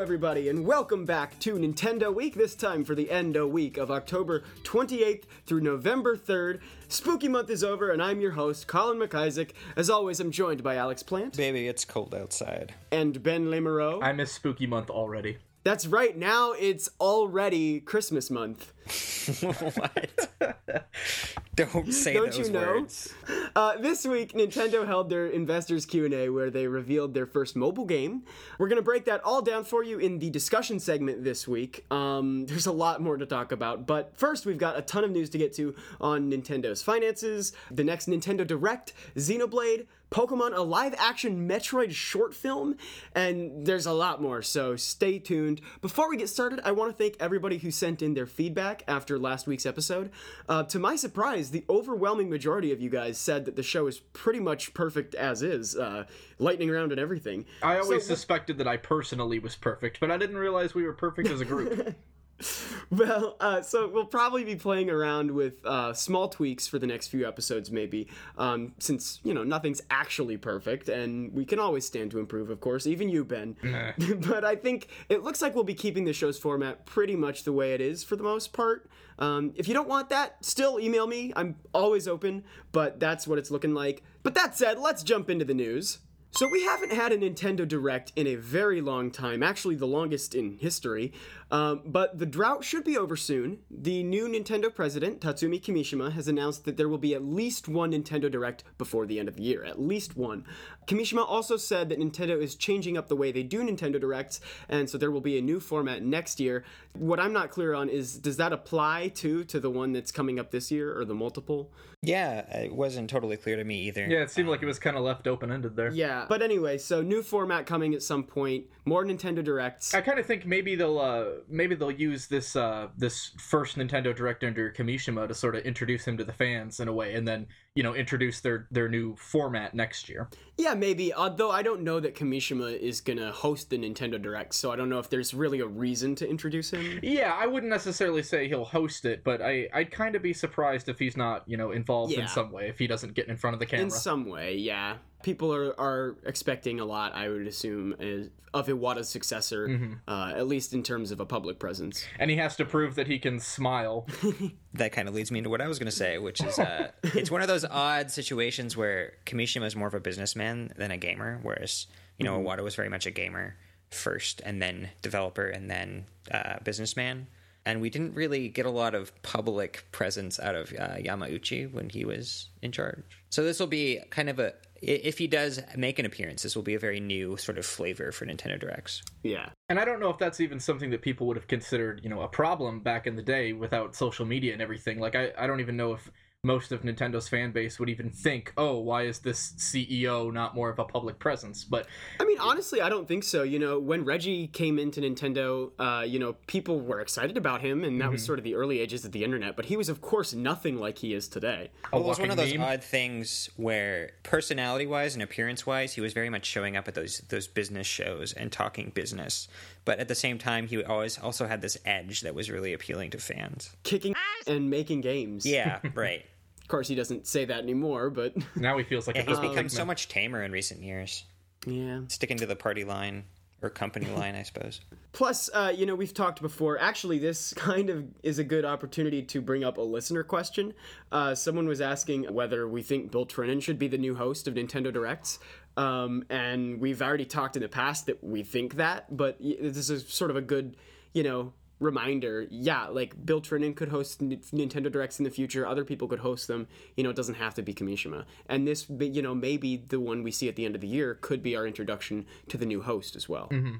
everybody, and welcome back to Nintendo Week, this time for the Endo Week of October 28th through November 3rd. Spooky month is over, and I'm your host, Colin McIsaac. As always, I'm joined by Alex Plant Baby, it's cold outside. and Ben Lemereau. I miss Spooky Month already. That's right, now it's already Christmas month. what? Don't say Don't those you know? words. Uh, this week, Nintendo held their investors Q&A where they revealed their first mobile game. We're going to break that all down for you in the discussion segment this week. Um, there's a lot more to talk about, but first we've got a ton of news to get to on Nintendo's finances, the next Nintendo Direct, Xenoblade, Pokemon, a live action Metroid short film, and there's a lot more, so stay tuned. Before we get started, I want to thank everybody who sent in their feedback after last week's episode. Uh, to my surprise, the overwhelming majority of you guys said that the show is pretty much perfect as is, uh, lightning round and everything. I always So- suspected that I personally was perfect, but I didn't realize we were perfect as a group. Well, uh, so we'll probably be playing around with uh, small tweaks for the next few episodes, maybe, um, since you know nothing's actually perfect, and we can always stand to improve, of course. Even you, Ben. but I think it looks like we'll be keeping the show's format pretty much the way it is for the most part. Um, if you don't want that, still email me. I'm always open, but that's what it's looking like. But that said, let's jump into the news. So we haven't had a Nintendo Direct in a very long time, actually the longest in history. Um, but the drought should be over soon. The new Nintendo president, Tatsumi Kimishima, has announced that there will be at least one Nintendo Direct before the end of the year. At least one. Kimishima also said that Nintendo is changing up the way they do Nintendo Directs, and so there will be a new format next year. What I'm not clear on is does that apply to to the one that's coming up this year or the multiple? Yeah, it wasn't totally clear to me either. yeah, it seemed like it was kind of left open ended there. Yeah. But anyway, so new format coming at some point. More Nintendo Directs. I kind of think maybe they'll uh, maybe they'll use this uh, this first Nintendo Direct under Kimishima to sort of introduce him to the fans in a way, and then you know introduce their their new format next year. Yeah, maybe. Although I don't know that Kimishima is gonna host the Nintendo Direct, so I don't know if there's really a reason to introduce him. Yeah, I wouldn't necessarily say he'll host it, but I I'd kind of be surprised if he's not you know involved Yeah. in some way if he doesn't get in front of the camera. In some way, yeah. People are, are expecting a lot, I would assume, is- of Iwata's successor, uh, at least in terms of a public presence. and he has to prove that he can smile. That kind of leads me into what I was going to say, which is uh, it's one of those odd situations where Kimishima is more of a businessman than a gamer, whereas you know Iwata was very much a gamer first, and then developer, and then uh, businessman. And we didn't really get a lot of public presence out of uh, Yamauchi when he was in charge. So this will be kind of a if he does make an appearance, this will be a very new sort of flavor for Nintendo Directs. Yeah. And I don't know if that's even something that people would have considered, you know, a problem back in the day without social media and everything. Like, I, I don't even know if most of Nintendo's fan base would even think, oh, why is this CEO not more of a public presence? But I mean, honestly, I don't think so. You know, when Reggie came into Nintendo, uh, you know, people were excited about him, and that was sort of the early ages of the internet, but he was, of course, nothing like he is today. a Well, it was one of those meme. odd things where personality-wise and appearance-wise, he was very much showing up at those those business shows and talking business. But at the same time, he always also had this edge that was really appealing to fans. Kicking and making games. Yeah, right. Of course, he doesn't say that anymore, but now he feels like Yeah, a he's big become so much tamer in recent years, yeah. sticking to the party line or company line, I suppose. Plus, uh, you know, we've talked before. Actually, this kind of is a good opportunity to bring up a listener question. Uh, someone was asking whether we think Bill Trinen should be the new host of Nintendo Directs. Um, and we've already talked in the past that we think that, but this is sort of a good, you know, reminder. Yeah, like Bill Trinen could host N- Nintendo Directs in the future. Other people could host them. You know, it doesn't have to be Kimishima. And this, you know, maybe the one we see at the end of the year could be our introduction to the new host as well. Mm-hmm.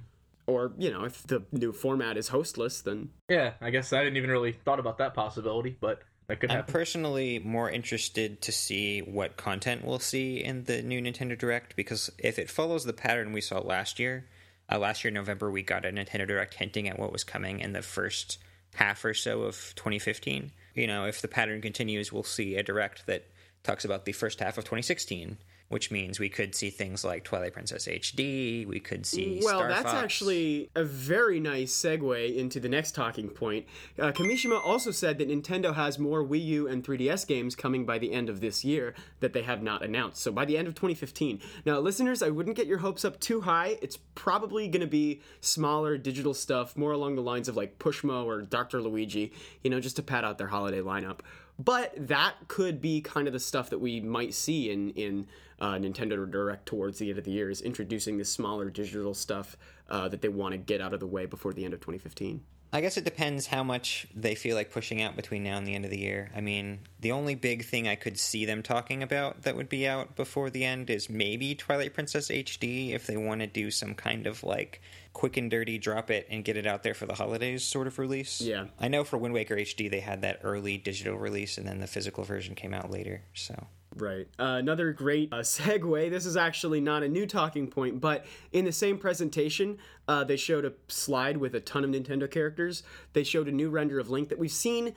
Or, you know, if the new format is hostless, then Yeah, I guess I didn't even really thought about that possibility, but that could I'm personally more interested to see what content we'll see in the new Nintendo Direct because if it follows the pattern we saw last year, uh, last year November we got a Nintendo Direct hinting at what was coming in the first half or so of 2015. You know, if the pattern continues, we'll see a Direct that talks about the first half of 2016 which means we could see things like Twilight Princess HD. We could see Well, Star that's Fox. actually a very nice segue into the next talking point. Uh, Kamishima also said that Nintendo has more Wii U and 3DS games coming by the end of this year that they have not announced. So by the end of 2015. Now, listeners, I wouldn't get your hopes up too high. It's probably going to be smaller digital stuff, more along the lines of like Pushmo or Dr. Luigi, you know, just to pad out their holiday lineup. But that could be kind of the stuff that we might see in in uh, Nintendo Direct towards the end of the year is introducing this smaller digital stuff uh, that they want to get out of the way before the end of 2015. I guess it depends how much they feel like pushing out between now and the end of the year. I mean, the only big thing I could see them talking about that would be out before the end is maybe Twilight Princess HD if they want to do some kind of like quick and dirty drop it and get it out there for the holidays sort of release. Yeah. I know for Wind Waker HD they had that early digital release and then the physical version came out later. So Right. Uh, another great uh, segue. This is actually not a new talking point, but in the same presentation, uh, they showed a slide with a ton of Nintendo characters. They showed a new render of Link that we've seen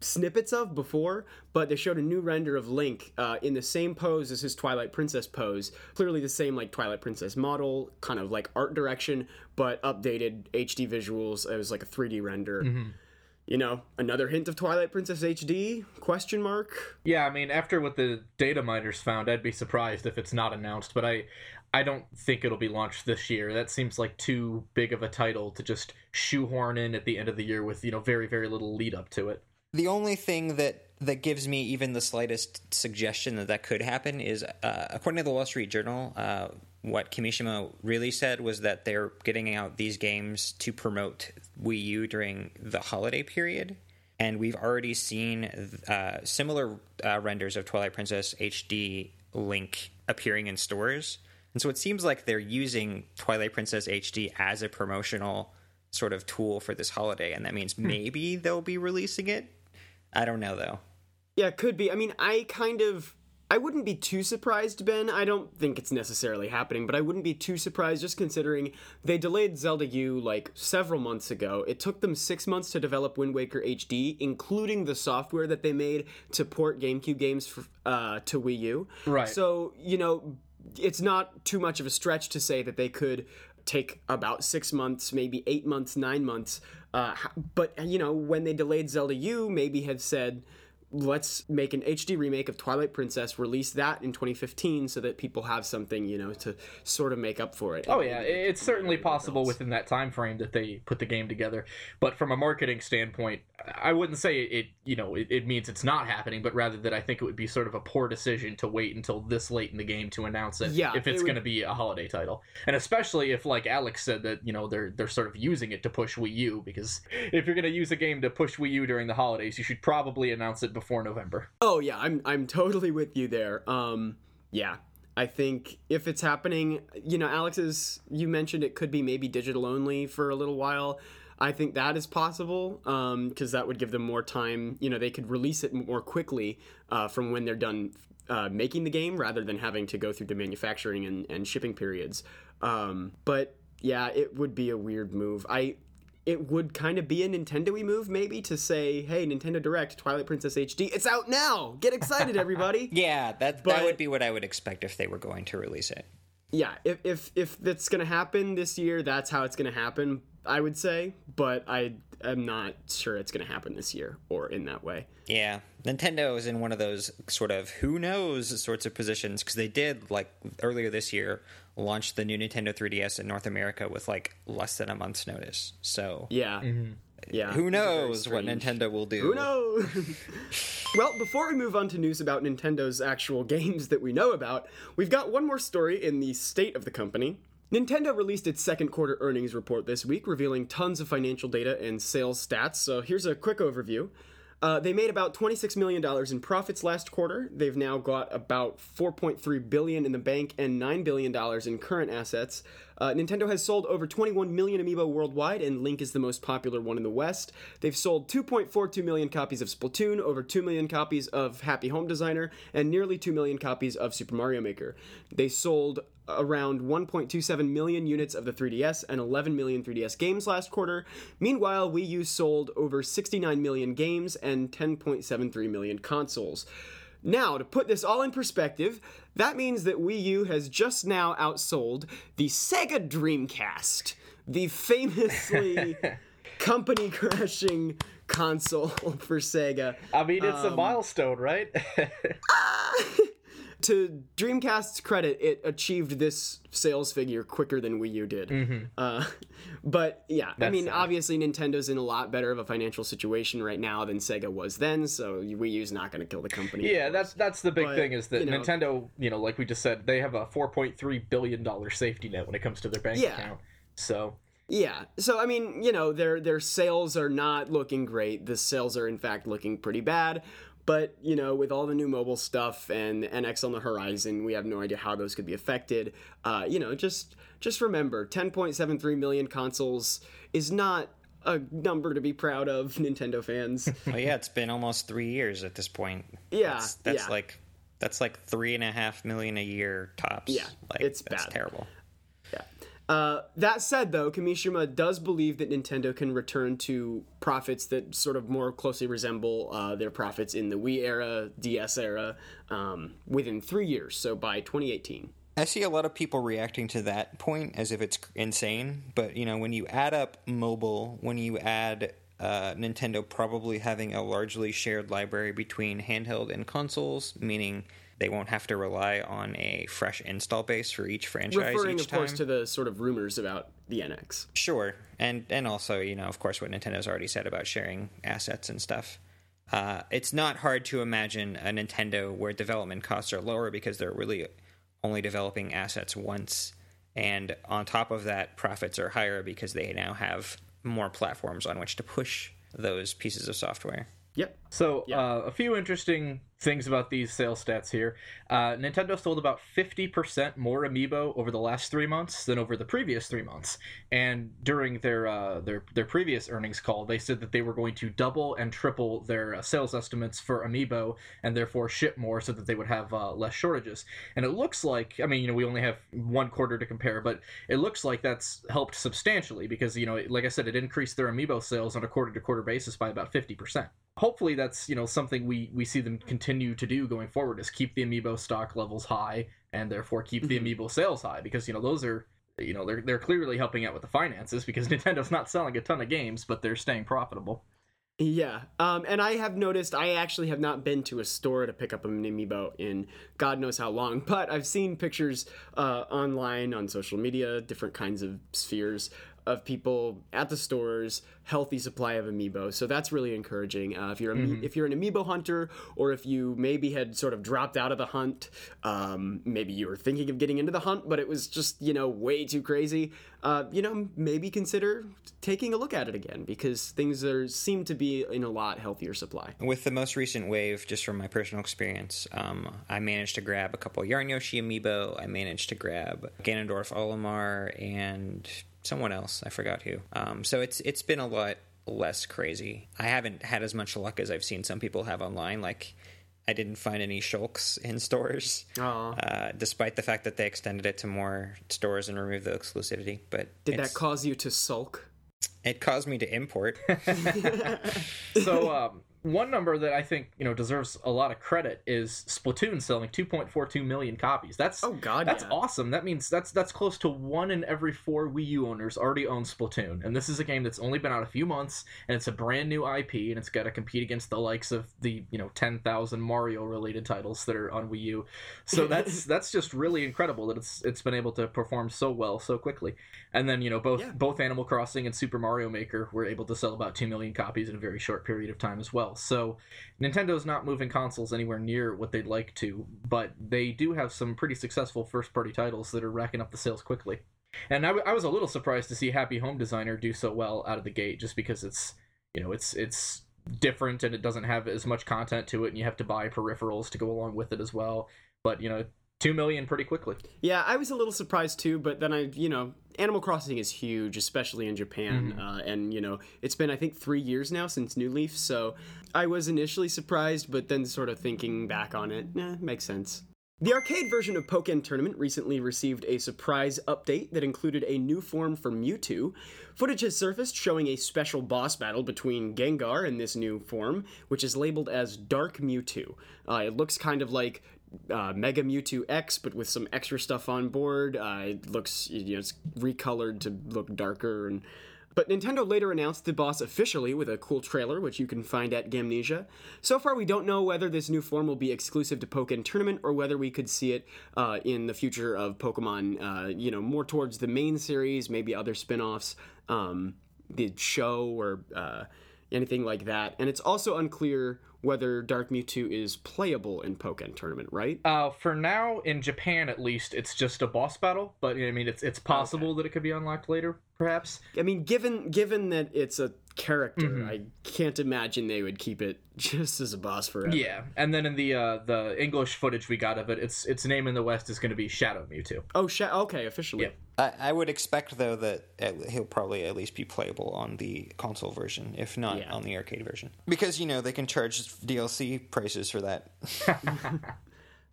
snippets of before, but they showed a new render of Link uh, in the same pose as his Twilight Princess pose. Clearly the same like Twilight Princess model, kind of like art direction, but updated HD visuals. It was like a 3D render. You know, another hint of Twilight Princess HD? Question mark. Yeah, I mean, after what the data miners found, I'd be surprised if it's not announced. But I, I don't think it'll be launched this year. That seems like too big of a title to just shoehorn in at the end of the year with you know very very little lead up to it. The only thing that that gives me even the slightest suggestion that that could happen is, uh, according to the Wall Street Journal, uh, what Kimishima really said was that they're getting out these games to promote Wii U during the holiday period. And we've already seen uh, similar uh, renders of Twilight Princess HD Link appearing in stores. And so it seems like they're using Twilight Princess HD as a promotional sort of tool for this holiday. And that means maybe they'll be releasing it. I don't know, though. Yeah, could be. I mean, I kind of. I wouldn't be too surprised, Ben. I don't think it's necessarily happening, but I wouldn't be too surprised just considering they delayed Zelda U like several months ago. It took them six months to develop Wind Waker HD, including the software that they made to port GameCube games for, uh, to Wii U. Right. So, you know, it's not too much of a stretch to say that they could take about six months, maybe eight months, nine months. Uh, but, you know, when they delayed Zelda U, maybe have said, let's make an HD remake of Twilight Princess, release that in 2015 so that people have something, you know, to sort of make up for it. Oh yeah, it's certainly possible within that time frame that they put the game together. But from a marketing standpoint, I wouldn't say it. You know, it, it means it's not happening, but rather that I think it would be sort of a poor decision to wait until this late in the game to announce it. Yeah, if it's it going to be a holiday title, and especially if, like Alex said, that you know they're they're sort of using it to push Wii U because if you're going to use a game to push Wii U during the holidays, you should probably announce it before November. Oh yeah, I'm I'm totally with you there. Um, yeah, I think if it's happening, you know, Alex is you mentioned it could be maybe digital only for a little while. I think that is possible because that would give them more time. You know, they could release it more quickly uh, from when they're done uh, making the game rather than having to go through the manufacturing and, and shipping periods. Um, but yeah, it would be a weird move. I it would kind of be a Nintendo-y move maybe to say, "Hey, Nintendo Direct, Twilight Princess HD, it's out now. Get excited, everybody." Yeah, that But- that would be what I would expect if they were going to release it. yeah, if if if that's going to happen this year, that's how it's going to happen, I would say, but I am not sure it's going to happen this year or in that way. Yeah, Nintendo is in one of those sort of who knows sorts of positions because they did like earlier this year launch the new Nintendo 3DS in North America with like less than a month's notice. So Yeah. Mm-hmm. Yeah. who knows what. Nintendo will do? Who knows? well, before we move on to news about Nintendo's actual games that we know about, we've got one more story in the state of the company. Nintendo released its second quarter earnings report this week, revealing tons of financial data and sales stats. So here's a quick overview. Uh, they made about $26 million in profits last quarter. They've now got about 4.3 billion in the bank and $9 billion in current assets. Uh, Nintendo has sold over 21 million amiibo worldwide, and Link is the most popular one in the West. They've sold 2.42 million copies of Splatoon, over 2 million copies of Happy Home Designer, and nearly 2 million copies of Super Mario Maker. They sold around 1.27 million units of the 3DS and 11 million 3DS games last quarter. Meanwhile, Wii U sold over 69 million games and 10.73 million consoles. Now, to put this all in perspective, that means that Wii U has just now outsold the Sega Dreamcast, the famously company crashing console for Sega. I mean, it's Um, a milestone, right? To Dreamcast's credit, it achieved this sales figure quicker than Wii U did. Uh, but yeah, I mean, sad. obviously Nintendo's in a lot better of a financial situation right now than Sega was then, so Wii U's not going to kill the company. yeah, that's that's the big But, thing is that you know- Nintendo, you know, like we just said, they have a 4.3 billion dollar safety net when it comes to their bank Yeah. account. So Yeah. So I mean, you know, their their sales are not looking great. The sales are in fact looking pretty bad. But you know, with all the new mobile stuff and NX on the horizon, we have no idea how those could be affected. Uh, you know, just just remember, 10.73 million consoles is not a number to be proud of, Nintendo fans. Well, yeah, it's been almost three years at this point. Yeah, that's, that's yeah. like that's like three and a half million a year tops. Yeah, like, it's that's bad. terrible. Uh, that said, though, Kimishima does believe that Nintendo can return to profits that sort of more closely resemble uh, their profits in the Wii era, DS era, um, within three years. So by 2018. I see a lot of people reacting to that point as if it's insane, but you know, when you add up mobile, when you add uh, Nintendo probably having a largely shared library between handheld and consoles, meaning they won't have to rely on a fresh install base for each franchise Referring, each of time. course, to the sort of rumors about the NX. Sure, and and also you know of course what Nintendo's already said about sharing assets and stuff. Uh, it's not hard to imagine a Nintendo where development costs are lower because they're really only developing assets once, and on top of that, profits are higher because they now have more platforms on which to push those pieces of software. Yep. So, uh, a few interesting things about these sales stats here. Uh, Nintendo sold about 50% more amiibo over the last three months than over the previous three months. And during their uh, their their previous earnings call, they said that they were going to double and triple their uh, sales estimates for amiibo and therefore ship more so that they would have uh, less shortages. And it looks like, I mean, you know, we only have one quarter to compare, but it looks like that's helped substantially because, you know, like I said, it increased their amiibo sales on a quarter to quarter basis by about 50% hopefully that's you know something we we see them continue to do going forward is keep the amiibo stock levels high and therefore keep the amiibo sales high because you know those are you know they're they're clearly helping out with the finances because Nintendo's not selling a ton of games but they're staying profitable. Yeah, um, and I have noticed I actually have not been to a store to pick up an amiibo in God knows how long, but I've seen pictures uh, online on social media, different kinds of spheres of people at the stores, healthy supply of amiibo. So that's really encouraging. Uh, if you're a, if you're an amiibo hunter, or if you maybe had sort of dropped out of the hunt, um, maybe you were thinking of getting into the hunt, but it was just you know way too crazy. Uh, you know, maybe consider taking a look at it again because things are seem to be in a lot healthier supply. With the most recent wave, just from my personal experience, um, I managed to grab a couple Yarn Yoshi amiibo. I managed to grab Ganondorf Olimar and someone else. I forgot who. Um, so it's it's been a lot less crazy. I haven't had as much luck as I've seen some people have online. Like I didn't find any shulks in stores, uh, despite the fact that they extended it to more stores and removed the exclusivity. But Did that cause you to sulk? it caused me to import. So um, one number that I think you know deserves a lot of credit is Splatoon selling 2.42 million copies. That's Oh, God, that's yeah. awesome. That means that's that's close to one in every four Wii U owners already own Splatoon, and this is a game that's only been out a few months, and it's a brand new IP, and it's got to compete against the likes of the you know 10,000 Mario related titles that are on Wii U. So that's that's just really incredible that it's it's been able to perform so well so quickly. And then you know both Yeah. both Animal Crossing and Super Mario Maker were able to sell about two million copies in a very short period of time as well. So Nintendo's not moving consoles anywhere near what they'd like to, but they do have some pretty successful first party titles that are racking up the sales quickly. And I, w- I was a little surprised to see Happy Home Designer do so well out of the gate, just because it's you know it's it's different and it doesn't have as much content to it, and you have to buy peripherals to go along with it as well. But you know, two million pretty quickly. Yeah, I was a little surprised too, but then I, you know, Animal Crossing is huge, especially in Japan, uh, and you know, it's been I think three years now since New Leaf, so I was initially surprised, but then sort of thinking back on it, eh, makes sense. The arcade version of Pokken Tournament recently received a surprise update that included a new form for Mewtwo. Footage has surfaced showing a special boss battle between Gengar and this new form, which is labeled as Dark Mewtwo. Uh, it looks kind of like uh, Mega Mewtwo X, but with some extra stuff on board. Uh, it looks, you know, it's recolored to look darker and but Nintendo later announced the boss officially with a cool trailer, which you can find at Gamnesia. So far, we don't know whether this new form will be exclusive to Pokken Tournament or whether we could see it uh, in the future of Pokemon, uh, you know, more towards the main series, maybe other spin offs, um, the show, or uh, anything like that. And it's also unclear whether Dark Mewtwo is playable in Pokken Tournament, right? Uh, for now, in Japan at least, it's just a boss battle. But I mean, it's it's possible that it could be unlocked later, perhaps. I mean, given given that it's a character, I can't imagine they would keep it just as a boss forever. Yeah, and then in the uh, the English footage we got of it, its its name in the West is going to be Shadow Mewtwo. Oh, sh- okay, officially. Yeah. I, I would expect though that at- he'll probably at least be playable on the console version, if not Yeah. on the arcade version, because you know they can charge DLC prices for that.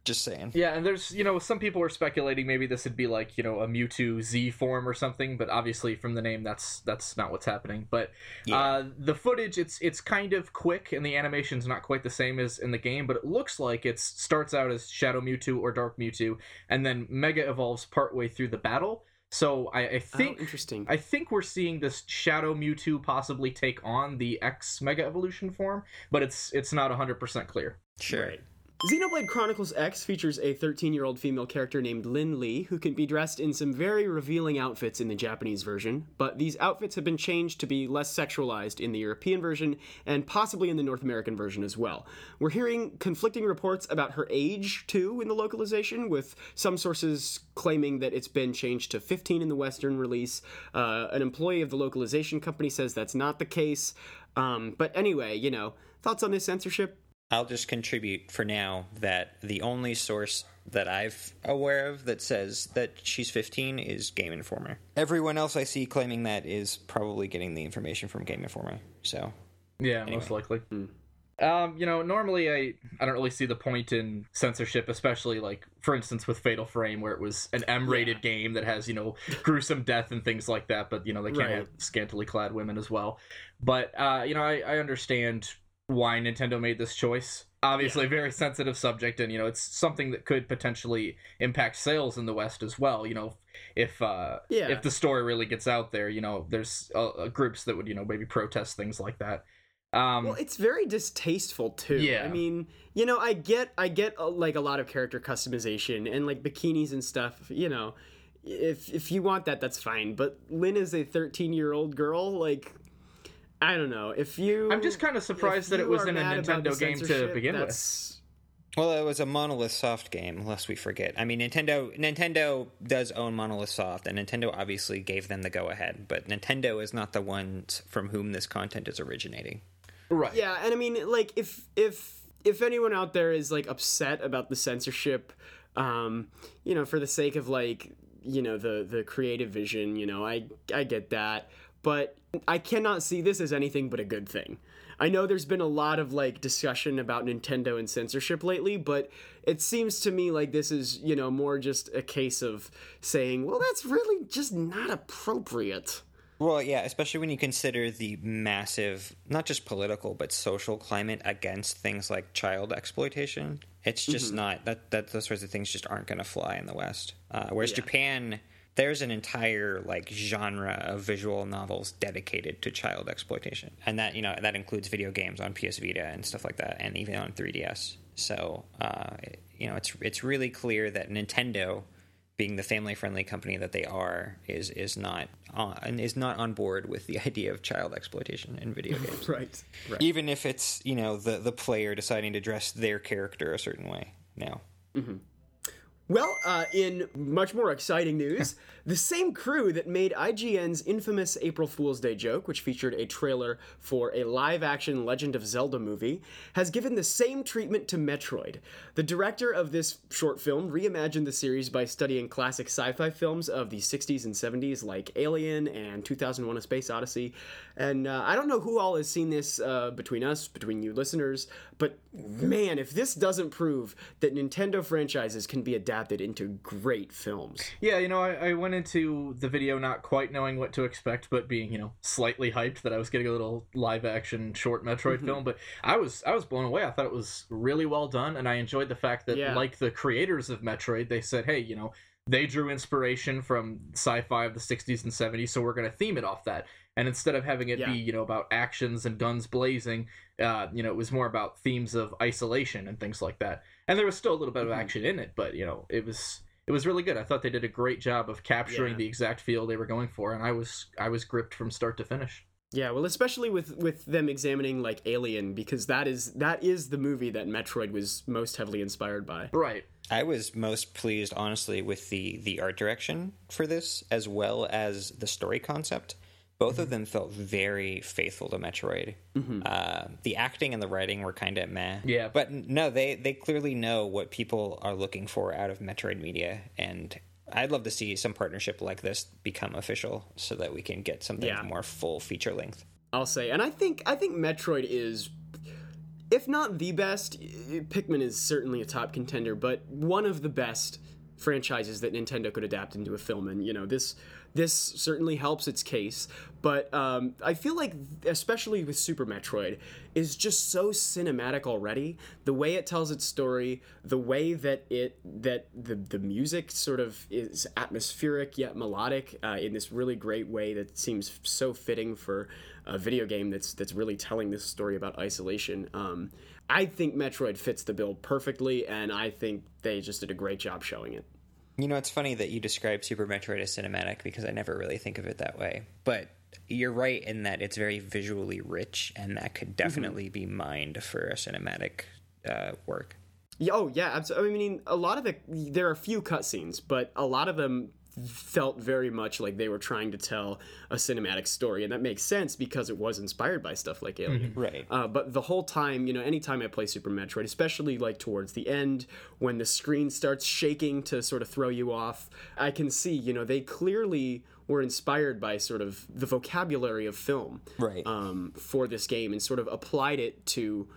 Just saying. Yeah, and there's you know some people were speculating maybe this would be like you know a Mewtwo Z form or something, but obviously from the name that's that's not what's happening. But uh, the footage it's it's kind of quick and the animation's not quite the same as in the game, but it looks like it starts out as Shadow Mewtwo or Dark Mewtwo, and then Mega evolves partway through the battle. So I, I Oh, think interesting. I think we're seeing this Shadow Mewtwo possibly take on the X Mega Evolution form, but it's it's not 100% clear. Sure. Right. Xenoblade Chronicles X features a 13 year old female character named Lin Lee who can be dressed in some very revealing outfits in the Japanese version, but these outfits have been changed to be less sexualized in the European version and possibly in the North American version as well. We're hearing conflicting reports about her age, too, in the localization, with some sources claiming that it's been changed to 15 in the Western release. Uh, an employee of the localization company says that's not the case. Um, but anyway, you know, thoughts on this censorship? I'll just contribute for now that the only source that I've aware of that says that she's 15 is Game Informer. Everyone else I see claiming that is probably getting the information from Game Informer. So Yeah, most likely. Um, you know, normally I I don't really see the point in censorship, especially like for instance with Fatal Frame, where it was an M-rated game that has you know gruesome death and things like that. But you know they can't Right. have scantily clad women as well. But uh, you know I, I understand why Nintendo made this choice. Obviously, a very sensitive subject, and you know it's something that could potentially impact sales in the West as well. You know, if uh, Yeah. if the story really gets out there, you know, there's uh, uh, groups that would you know maybe protest things like that. Um, Well, it's very distasteful too. Yeah. I mean, you know, I get, I get uh, like a lot of character customization and like bikinis and stuff. You know, if if you want that, that's fine. But Lin is a 13 year old girl. Like, I don't know. If you, I'm just kind of surprised that it was are in a mad about the Nintendo game to censorship, begin with. Well, it was a Monolith Soft game, lest we forget. I mean, Nintendo Nintendo does own Monolith Soft, and Nintendo obviously gave them the go ahead. But Nintendo is not the ones from whom this content is originating. Right. Yeah, and I mean, like, if if if anyone out there is like upset about the censorship, um, you know, for the sake of like, you know, the the creative vision, you know, I I get that, but I cannot see this as anything but a good thing. I know there's been a lot of like discussion about Nintendo and censorship lately, but it seems to me like this is, you know, more just a case of saying, well, that's really just not appropriate. Well, yeah, especially when you consider the massive, not just political, but social climate against things like child exploitation. It's just not that that those sorts of things just aren't going to fly in the West. Uh, whereas Japan, there's an entire like genre of visual novels dedicated to child exploitation, and that you know that includes video games on PS Vita and stuff like that, and even on 3DS. So uh, you know, it's it's really clear that Nintendo being the family-friendly company that they are, is is not on is not on board with the idea of child exploitation in video games. Right. Right. Even if it's you know the the player deciding to dress their character a certain way. Now, Well, uh, in much more exciting news, the same crew that made IGN's infamous April Fool's Day joke, which featured a trailer for a live action Legend of Zelda movie, has given the same treatment to Metroid. The director of this short film reimagined the series by studying classic sci fi films of the 60s and 70s, like Alien and 2001 A Space Odyssey. And uh, I don't know who all has seen this uh, between us, between you listeners, but man, if this doesn't prove that Nintendo franchises can be adapted into great films. Yeah, you know, I, I went into the video not quite knowing what to expect, but being, you know, slightly hyped that I was getting a little live action short Metroid Mm-hmm. film. But I was I was blown away. I thought it was really well done, and I enjoyed the fact that, Yeah. like the creators of Metroid, they said, hey, you know, they drew inspiration from sci-fi of the 60s and 70s, so we're going to theme it off that. And instead of having it Yeah. be, you know, about actions and guns blazing, uh, you know, it was more about themes of isolation and things like that. And there was still a little bit of Mhm. action in it, but you know, it was it was really good. I thought they did a great job of capturing Yeah. the exact feel they were going for, and I was I was gripped from start to finish. Yeah, well, especially with with them examining like Alien, because that is that is the movie that Metroid was most heavily inspired by. Right. I was most pleased, honestly, with the the art direction for this, as well as the story concept. Both of them felt very faithful to Metroid. Uh, the acting and the writing were kind of meh. Yeah. but no, they they clearly know what people are looking for out of Metroid media, and I'd love to see some partnership like this become official, so that we can get something Yeah. more full feature length. I'll say, and I think I think Metroid is, if not the best, Pikmin is certainly a top contender, but one of the best franchises that Nintendo could adapt into a film. And you know this this certainly helps its case. But um, I feel like, especially with Super Metroid, is just so cinematic already. The way it tells its story, the way that it that the the music sort of is atmospheric yet melodic uh, in this really great way that seems so fitting for a video game that's that's really telling this story about isolation. Um, I think Metroid fits the bill perfectly, and I think they just did a great job showing it. You know, it's funny that you describe Super Metroid as cinematic because I never really think of it that way. But you're right in that it's very visually rich, and that could definitely be mined for a cinematic uh, work. Oh yeah, absolutely. I mean, a lot of the there are a few cutscenes, but a lot of them felt very much like they were trying to tell a cinematic story, and that makes sense because it was inspired by stuff like Alien. Right. Uh, but the whole time, you know, anytime I play Super Metroid, especially like towards the end when the screen starts shaking to sort of throw you off, I can see, you know, they clearly were inspired by sort of the vocabulary of film Right. um, for this game and sort of applied it to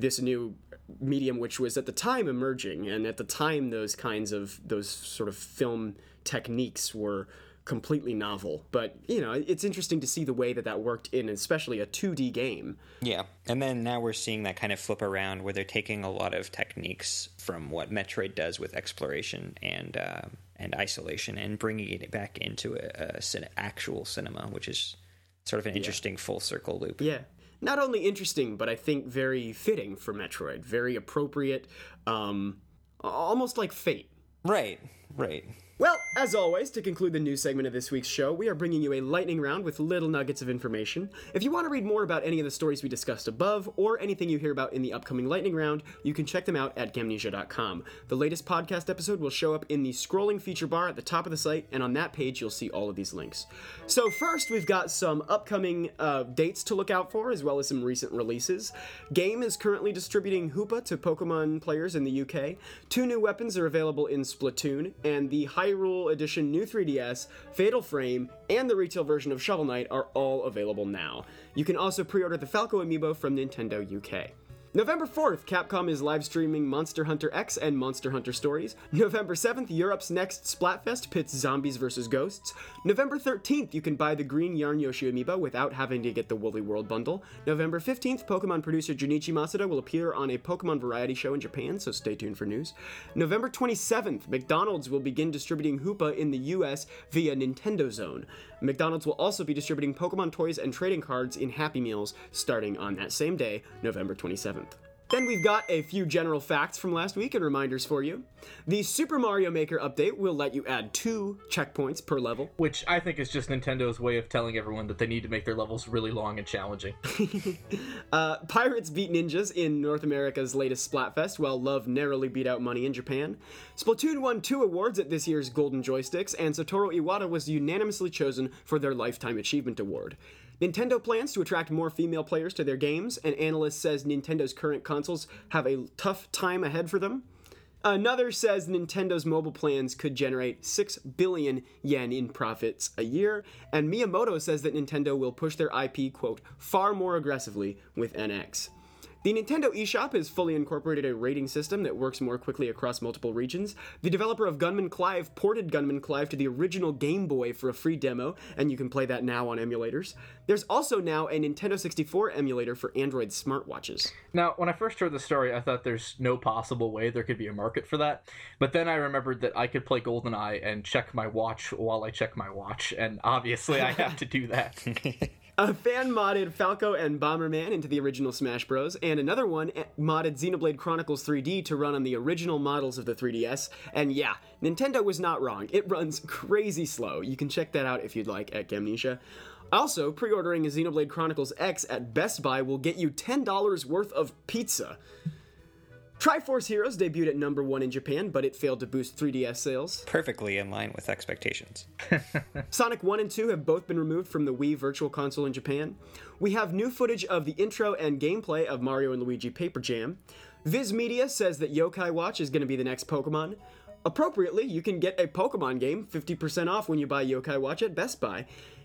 this new medium which was at the time emerging and at the time those kinds of those sort of film techniques were completely novel but you know it's interesting to see the way that that worked in especially a 2d game Yeah. And then now we're seeing that kind of flip around where they're taking a lot of techniques from what Metroid does with exploration and uh, and isolation and bringing it back into a, a cin- actual cinema, which is sort of an interesting full circle loop. Yeah. Not only interesting, but I think very fitting for Metroid. Very appropriate. Um, almost like fate. Right. Right. Well, as always, to conclude the news segment of this week's show, we are bringing you a lightning round with little nuggets of information. If you want to read more about any of the stories we discussed above, or anything you hear about in the upcoming lightning round, you can check them out at gamnesia.com. The latest podcast episode will show up in the scrolling feature bar at the top of the site, and on that page you'll see all of these links. So first, we've got some upcoming uh, dates to look out for, as well as some recent releases. Game is currently distributing Hoopa to Pokemon players in the UK. Two new weapons are available in Splatoon, and the Hyrule Edition New 3DS, Fatal Frame, and the retail version of Shovel Knight are all available now. You can also pre-order the Falco amiibo from Nintendo UK. November 4th, Capcom is live streaming Monster Hunter X and Monster Hunter Stories. November 7th, Europe's next Splatfest pits zombies versus ghosts. November 13th, you can buy the green Yarn Yoshi amiibo without having to get the Woolly World bundle. November 15th, Pokemon producer Junichi Masuda will appear on a Pokemon variety show in Japan, so stay tuned for news. November 27th, McDonald's will begin distributing Hoopa in the US via Nintendo Zone. McDonald's will also be distributing Pokemon toys and trading cards in Happy Meals starting on that same day, November 27th. Then we've got a few general facts from last week and reminders for you. The Super Mario Maker update will let you add two checkpoints per level. Which I think is just Nintendo's way of telling everyone that they need to make their levels really long and challenging. Uh, Pirates beat Ninjas in North America's latest Splatfest, while Love narrowly beat out Money in Japan. Splatoon won two awards at this year's Golden Joysticks, and Satoru Iwata was unanimously chosen for their Lifetime Achievement Award. Nintendo plans to attract more female players to their games, and analyst says Nintendo's current consoles have a tough time ahead for them. Another says Nintendo's mobile plans could generate 6 billion yen in profits a year, and Miyamoto says that Nintendo will push their IP, quote, far more aggressively with NX. The Nintendo eShop has fully incorporated a rating system that works more quickly across multiple regions. The developer of Gunman Clive ported Gunman Clive to the original Game Boy for a free demo, and you can play that now on emulators. There's also now a Nintendo 64 emulator for Android smartwatches. Now, when I first heard the story, I thought there's no possible way there could be a market for that. But then I remembered that I could play GoldenEye and check my watch while I check my watch, and obviously I have to do that. A fan modded Falco and Bomberman into the original Smash Bros., and another one eh, modded Xenoblade Chronicles 3D to run on the original models of the 3DS. And yeah, Nintendo was not wrong. It runs crazy slow. You can check that out if you'd like at Gamnesia. Also, pre ordering a Xenoblade Chronicles X at Best Buy will get you $10 worth of pizza. Triforce Heroes debuted at number one in Japan, but it failed to boost 3DS sales. Perfectly in line with expectations. Sonic 1 and 2 have both been removed from the Wii Virtual Console in Japan. We have new footage of the intro and gameplay of Mario and Luigi Paper Jam. Viz Media says that Yokai Watch is going to be the next Pokemon. Appropriately, you can get a Pokemon game 50% off when you buy Yokai Watch at Best Buy.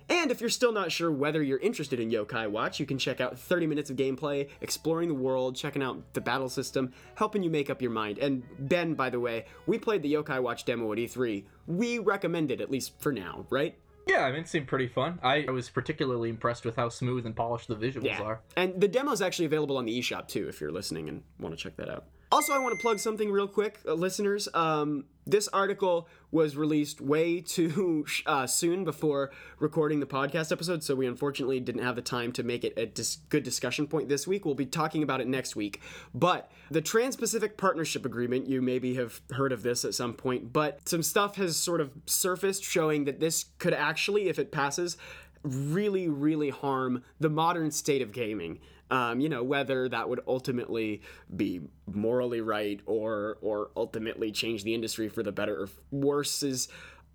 And if you're still not sure whether you're interested in Yokai Watch, you can check out 30 minutes of gameplay, exploring the world, checking out the battle system, helping you make up your mind. And Ben, by the way, we played the Yokai Watch demo at E3. We recommend it, at least for now, right? Yeah, I mean, it seemed pretty fun. I was particularly impressed with how smooth and polished the visuals are. And the demo's actually available on the eShop too, if you're listening and want to check that out. Also, I want to plug something real quick, uh, listeners. Um, this article was released way too uh, soon before recording the podcast episode, so we unfortunately didn't have the time to make it a dis- good discussion point this week. We'll be talking about it next week. But the Trans Pacific Partnership Agreement, you maybe have heard of this at some point, but some stuff has sort of surfaced showing that this could actually, if it passes, really, really harm the modern state of gaming. Um, you know whether that would ultimately be morally right or or ultimately change the industry for the better or worse is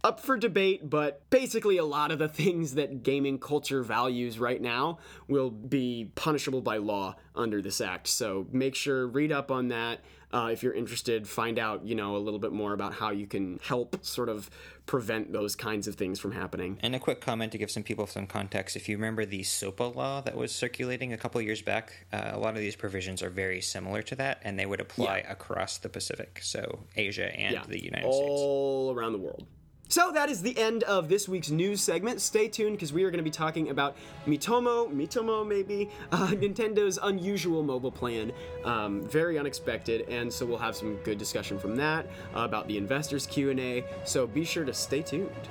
up for debate, but basically a lot of the things that gaming culture values right now will be punishable by law under this act. So make sure read up on that uh, if you're interested. Find out you know a little bit more about how you can help sort of prevent those kinds of things from happening. And a quick comment to give some people some context. If you remember the SOPA law that was circulating a couple years back, uh, a lot of these provisions are very similar to that, and they would apply Yeah. across the Pacific, so Asia and yeah, the United States. all around the world. So that is the end of this week's news segment. Stay tuned because we are going to be talking about Miitomo, Miitomo maybe, uh, Nintendo's unusual mobile plan, um, very unexpected, and so we'll have some good discussion from that uh, about the investors Q and A. So be sure to stay tuned.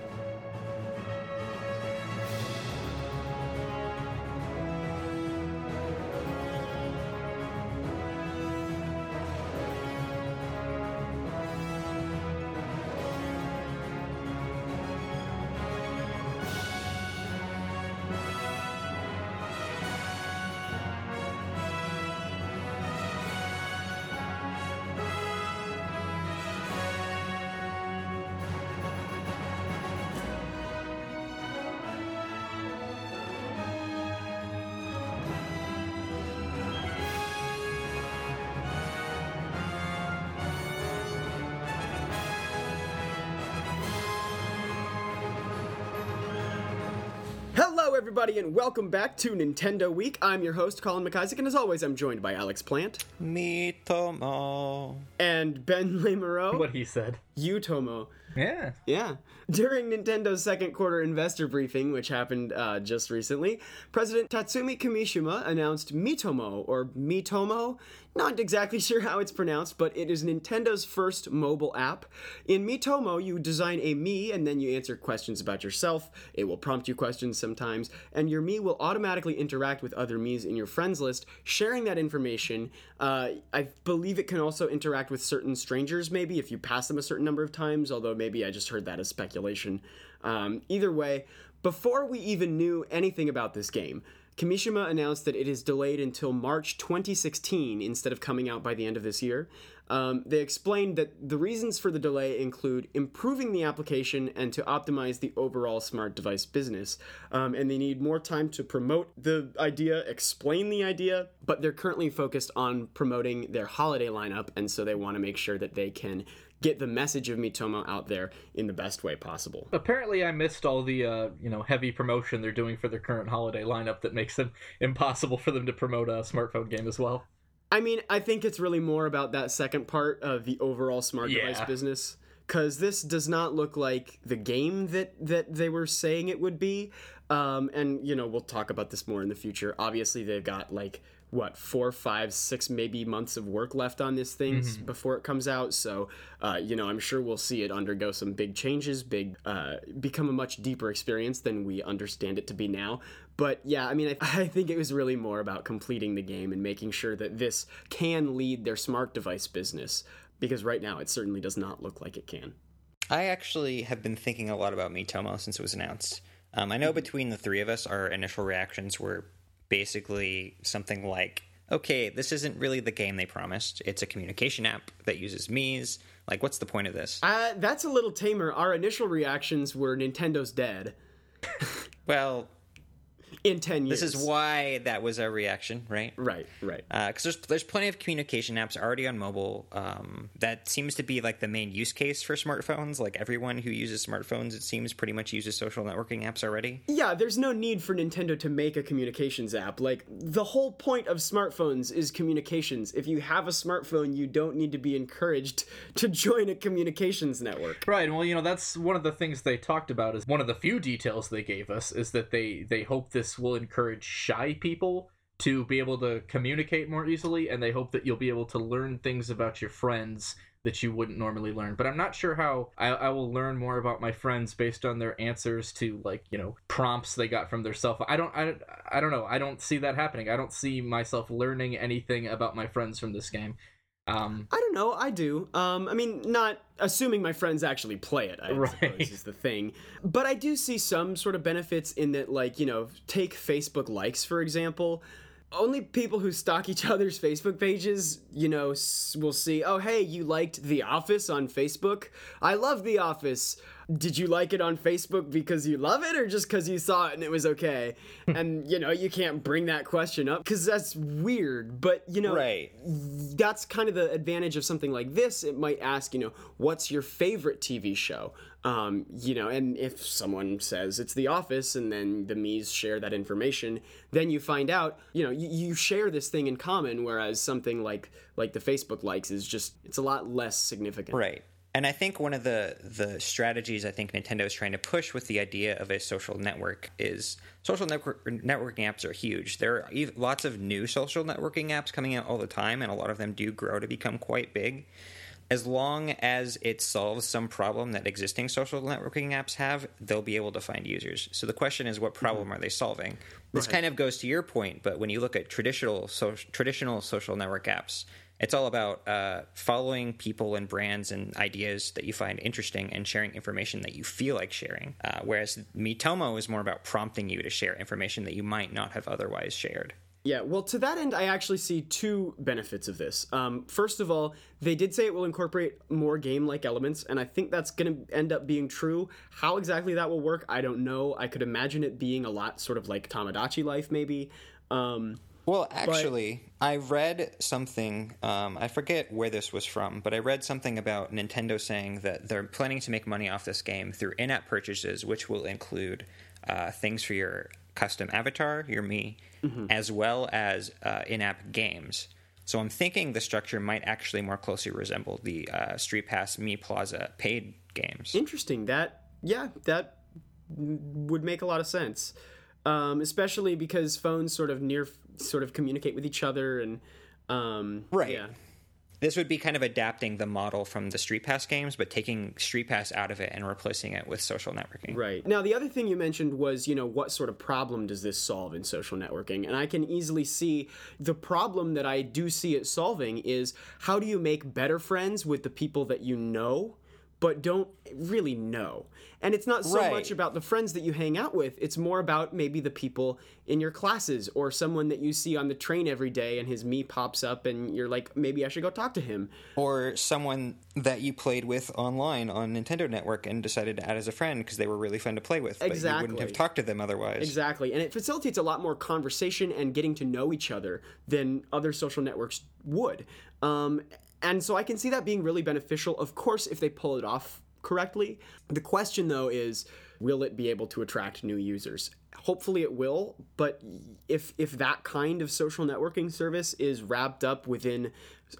Everybody, and welcome back to Nintendo Week. I'm your host, Colin McIsaac, and as always, I'm joined by Alex Plant Me, Tomo. and Ben Lemoreau. What he said. You, Tomo. Yeah. Yeah. During Nintendo's second quarter investor briefing, which happened uh, just recently, President Tatsumi Kimishima announced Miitomo, or Miitomo. Not exactly sure how it's pronounced, but it is Nintendo's first mobile app. In Miitomo, you design a Mii and then you answer questions about yourself. It will prompt you questions sometimes, and your Mii will automatically interact with other Miis in your friends list, sharing that information Uh, I believe it can also interact with certain strangers, maybe if you pass them a certain number of times. Although maybe I just heard that as speculation. Um, either way, before we even knew anything about this game, Kimishima announced that it is delayed until March 2016 instead of coming out by the end of this year. Um, they explained that the reasons for the delay include improving the application and to optimize the overall smart device business. Um, and they need more time to promote the idea, explain the idea, but they're currently focused on promoting their holiday lineup, and so they want to make sure that they can get the message of Miitomo out there in the best way possible. Apparently, I missed all the uh, you know heavy promotion they're doing for their current holiday lineup that makes it impossible for them to promote a smartphone game as well. I mean, I think it's really more about that second part of the overall smart Yeah. device business because this does not look like the game that that they were saying it would be. Um, and you know, we'll talk about this more in the future. Obviously, they've got like what four, five, six, maybe months of work left on this thing s- before it comes out. So, uh, you know, I'm sure we'll see it undergo some big changes, big, uh, become a much deeper experience than we understand it to be now. But yeah, I mean, I, I think it was really more about completing the game and making sure that this can lead their smart device business. Because right now, it certainly does not look like it can. I actually have been thinking a lot about Miitomo since it was announced. Um, I know between the three of us, our initial reactions were basically something like, okay, this isn't really the game they promised. It's a communication app that uses Mii's. Like, what's the point of this? Uh, that's a little tamer. Our initial reactions were Nintendo's dead Well, in 10 years. this is why that was our reaction, right? Right, right. because there's there's plenty of communication apps already on mobile. Um, that seems to be like the main use case for smartphones. Like everyone who uses smartphones, it seems pretty much uses social networking apps already. Yeah, there's no need for Nintendo to make a communications app. Like, the whole point of smartphones is communications. If you have a smartphone, you don't need to be encouraged to join a communications network. Right. Well, you know, that's one of the things they talked about is one of the few details they gave us is that they they hope this will encourage shy people to be able to communicate more easily and they hope that you'll be able to learn things about your friends that you wouldn't normally learn. But I'm not sure how I, I will learn more about my friends based on their answers to like, you know, prompts they got from their cell. I don't I, I don't know. I don't see that happening. I don't see myself learning anything about my friends from this game. Um I don't know, I do. Um, I mean, not assuming my friends actually play it, I Right. suppose is the thing. But I do see some sort of benefits in that, like, you know, take Facebook likes, for example. Only people who stalk each other's Facebook pages, you know, will see, oh, hey, you liked The Office on Facebook? I love The Office. Did you like it on Facebook because you love it or just because you saw it and it was okay? and, you know, you can't bring that question up because that's weird. But, you know, Right. that's kind of the advantage of something like this. It might ask, you know, what's your favorite TV show? Um, you know, and if someone says it's The Office and then the Mii's share that information, then you find out, you know, you, you share this thing in common, whereas something like like the Facebook likes is just it's a lot less significant. Right. And I think one of the the strategies I think Nintendo is trying to push with the idea of a social network is social network networking apps are huge. There are ev- lots of new social networking apps coming out all the time, and a lot of them do grow to become quite big. As long as it solves some problem that existing social networking apps have, they'll be able to find users. So the question is, what problem mm-hmm. are they solving? This kind of goes to your point, but when you look at traditional so, traditional social network apps, it's all about uh, following people and brands and ideas that you find interesting and sharing information that you feel like sharing. Uh, whereas Miitomo is more about prompting you to share information that you might not have otherwise shared. Yeah, well, to that end, I actually see two benefits of this. Um, first of all, they did say it will incorporate more game like elements, and I think that's going to end up being true. How exactly that will work, I don't know. I could imagine it being a lot sort of like Tomodachi Life, maybe. Um, Well, actually, I read something. Um, I forget where this was from, but I read something about Nintendo saying that they're planning to make money off this game through in-app purchases, which will include uh, things for your custom avatar, your Mii, as well as uh, in-app games. So I'm thinking the structure might actually more closely resemble the uh, Street Pass Mii Plaza paid games. interesting. That, yeah, that would make a lot of sense. Um, especially because phones sort of near, sort of communicate with each other and. Um, Right. Yeah. this would be kind of adapting the model from the Street Pass games, but taking Street Pass out of it and replacing it with social networking. Right. Now, the other thing you mentioned was, you know, what sort of problem does this solve in social networking? And I can easily see the problem that I do see it solving is how do you make better friends with the people that you know? But don't really know. And it's not so Right. much about the friends that you hang out with, it's more about maybe the people in your classes or someone that you see on the train every day and his Mii pops up and you're like, maybe I should go talk to him. Or someone that you played with online on Nintendo Network and decided to add as a friend because they were really fun to play with, but you wouldn't have talked to them otherwise. Exactly. And it facilitates a lot more conversation and getting to know each other than other social networks would. Um, and so I can see that being really beneficial, of course, if they pull it off correctly. The question, though, is will it be able to attract new users? Hopefully it will, but if if that kind of social networking service is wrapped up within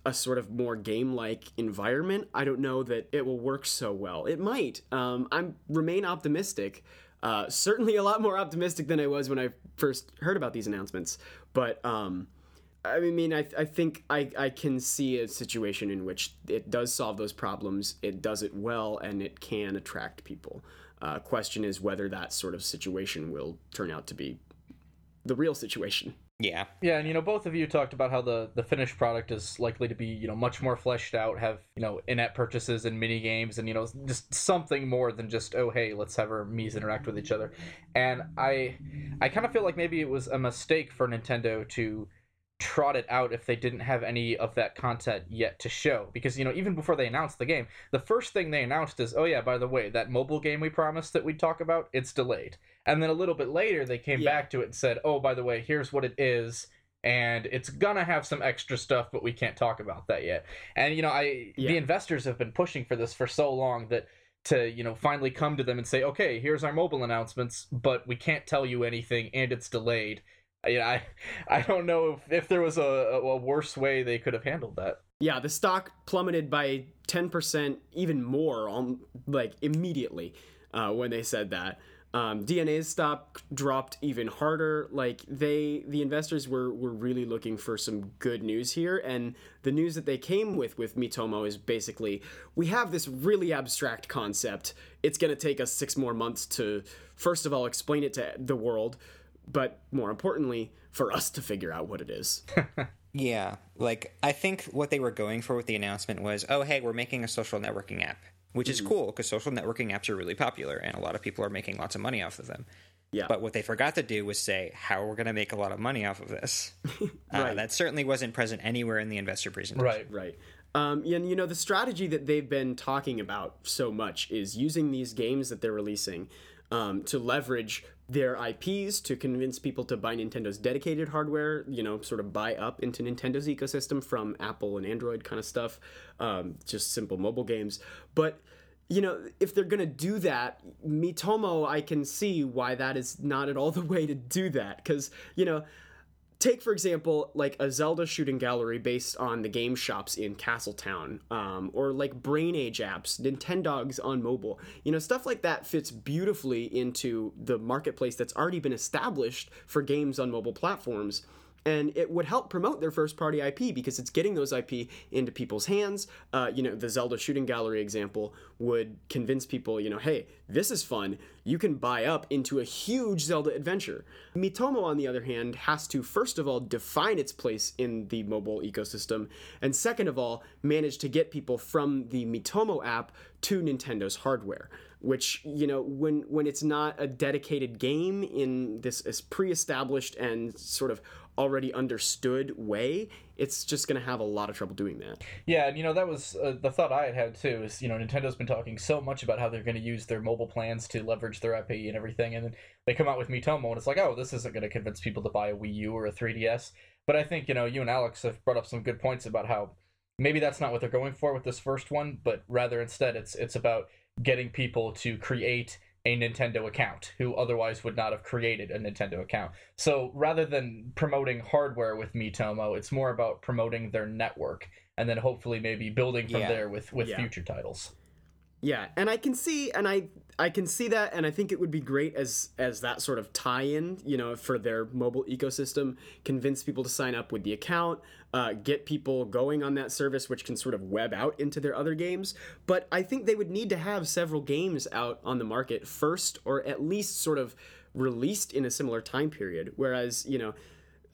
a sort of more game-like environment, I don't know that it will work so well. It might. Um, I'm remain optimistic. Uh, certainly a lot more optimistic than I was when I first heard about these announcements. But um, I mean, I, I think I, I can see a situation in which it does solve those problems, it does it well, and it can attract people. Uh, question is whether that sort of situation will turn out to be the real situation. Yeah. Yeah, and you know, both of you talked about how the the finished product is likely to be, you know, much more fleshed out, have, you know, in-app purchases and mini games and you know, just something more than just oh, hey, let's have our Mii's interact with each other. And I I kind of feel like maybe it was a mistake for Nintendo to trot it out if they didn't have any of that content yet to show because you know even before they announced the game the first thing they announced is oh yeah by the way that mobile game we promised that we'd talk about it's delayed and then a little bit later they came Yeah. back to it and said oh by the way here's what it is and it's gonna have some extra stuff but we can't talk about that yet and you know i Yeah. the investors have been pushing for this for so long that to you know finally come to them and say okay here's our mobile announcements but we can't tell you anything and it's delayed yeah, I, I don't know if, if there was a, a a worse way they could have handled that. Yeah, the stock plummeted by 10%, even more, on, like immediately uh, when they said that. Um, DeNA's stock dropped even harder. Like they, the investors were were really looking for some good news here, and the news that they came with with Miitomo is basically we have this really abstract concept. It's going to take us six more months to first of all explain it to the world, but more importantly, for us to figure out what it is. Yeah, like I think what they were going for with the announcement was, oh hey, we're making a social networking app, which is cool because social networking apps are really popular and a lot of people are making lots of money off of them. Yeah. But what they forgot to do was say how we're going to make a lot of money off of this. uh, Right. that certainly wasn't present anywhere in the investor presentation. Right, right. Um, and you know the strategy that they've been talking about so much is using these games that they're releasing um, to leverage their IPs to convince people to buy Nintendo's dedicated hardware. You know, sort of buy up into Nintendo's ecosystem from Apple and Android kind of stuff. Um, just simple mobile games, but. You know, if they're gonna do that, Miitomo, I can see why that is not at all the way to do that. Because you know, take for example like a zelda shooting gallery based on the game shops in castletown um, or like brain age apps nintendogs on mobile. You know stuff like that fits beautifully into the marketplace that's already been established for games on mobile platforms and it would help promote their first party IP because it's getting those IP into people's hands. Uh, you know, the Zelda shooting gallery example would convince people, you know, hey, this is fun. You can buy up into a huge Zelda adventure. Miitomo, on the other hand, has to first of all define its place in the mobile ecosystem, and second of all, manage to get people from the Miitomo app to Nintendo's hardware which you know when when it's not a dedicated game in this, pre-established and sort of already understood way it's just going to have a lot of trouble doing that Yeah, and you know that was uh, the thought I had had too. Is you know Nintendo's been talking so much about how they're going to use their mobile plans to leverage their IP and everything, and then they come out with Miitomo, and it's like, oh, this isn't going to convince people to buy a Wii U or a 3DS. But I think you know you and Alex have brought up some good points about how maybe that's not what they're going for with this first one, but rather instead it's it's about getting people to create a Nintendo account who otherwise would not have created a Nintendo account. So rather than promoting hardware with Miitomo, it's more about promoting their network and then hopefully maybe building from Yeah. there with with Yeah. future titles. Yeah, and I can see, and I I can see that, and I think it would be great as as that sort of tie-in, you know, for their mobile ecosystem. Convince people to sign up with the account, uh, get people going on that service, which can sort of web out into their other games. But I think they would need to have several games out on the market first, or at least sort of released in a similar time period. Whereas, you know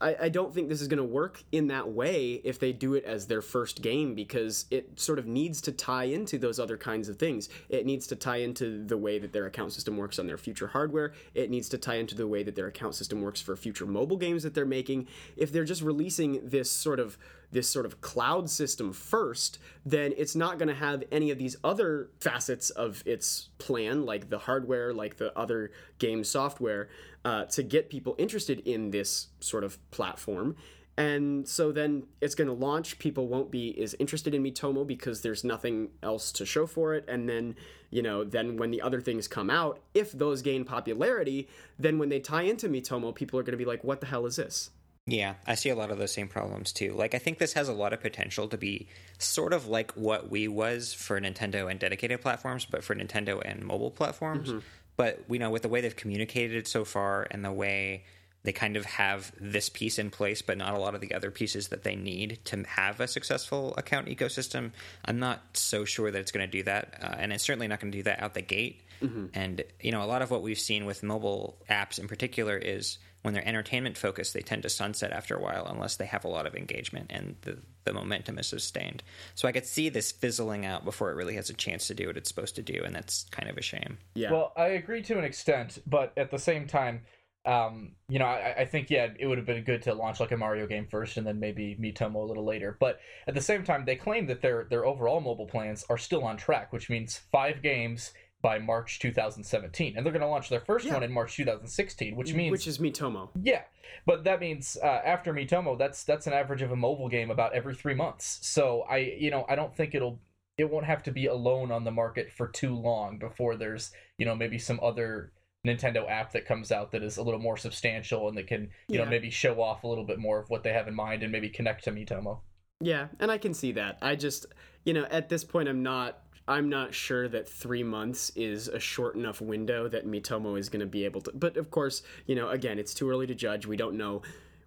I, I don't think this is going to work in that way if they do it as their first game because it sort of needs to tie into those other kinds of things. It needs to tie into the way that their account system works on their future hardware. It needs to tie into the way that their account system works for future mobile games that they're making. If they're just releasing this sort of this sort of cloud system first, then it's not going to have any of these other facets of its plan, like the hardware, like the other game software, uh, to get people interested in this sort of platform. And so then it's going to launch. People won't be as interested in Miitomo because there's nothing else to show for it. And then, you know, then when the other things come out, if those gain popularity, then when they tie into Miitomo, people are going to be like, what the hell is this? Yeah, I see a lot of those same problems too. Like, I think this has a lot of potential to be sort of like what Wii was for Nintendo and dedicated platforms, but for Nintendo and mobile platforms. Mm-hmm. But you know, with the way they've communicated it so far and the way they kind of have this piece in place, but not a lot of the other pieces that they need to have a successful account ecosystem. I'm not so sure that it's going to do that, uh, and it's certainly not going to do that out the gate. Mm-hmm. And you know, a lot of what we've seen with mobile apps in particular is when they're entertainment focused, they tend to sunset after a while unless they have a lot of engagement and the, the momentum is sustained. So I could see this fizzling out before it really has a chance to do what it's supposed to do, and that's kind of a shame. Yeah. Well, I agree to an extent, but at the same time, um, you know, I, I, think yeah, it would have been good to launch like a Mario game first, and then maybe Miitomo a little later. But at the same time, they claim that their their overall mobile plans are still on track, which means five games by March 2017, and they're going to launch their first yeah. one in March 2016, which means which is Miitomo. Yeah, but that means uh, after Miitomo, that's that's an average of a mobile game about every three months. So I, you know, I don't think it'll it won't have to be alone on the market for too long before there's you know maybe some other Nintendo app that comes out that is a little more substantial and that can you yeah. know maybe show off a little bit more of what they have in mind and maybe connect to Miitomo. Yeah, and I can see that. I just you know at this point I'm not I'm not sure that three months is a short enough window that Miitomo is going to be able to. But of course, you know, again, it's too early to judge. We don't know.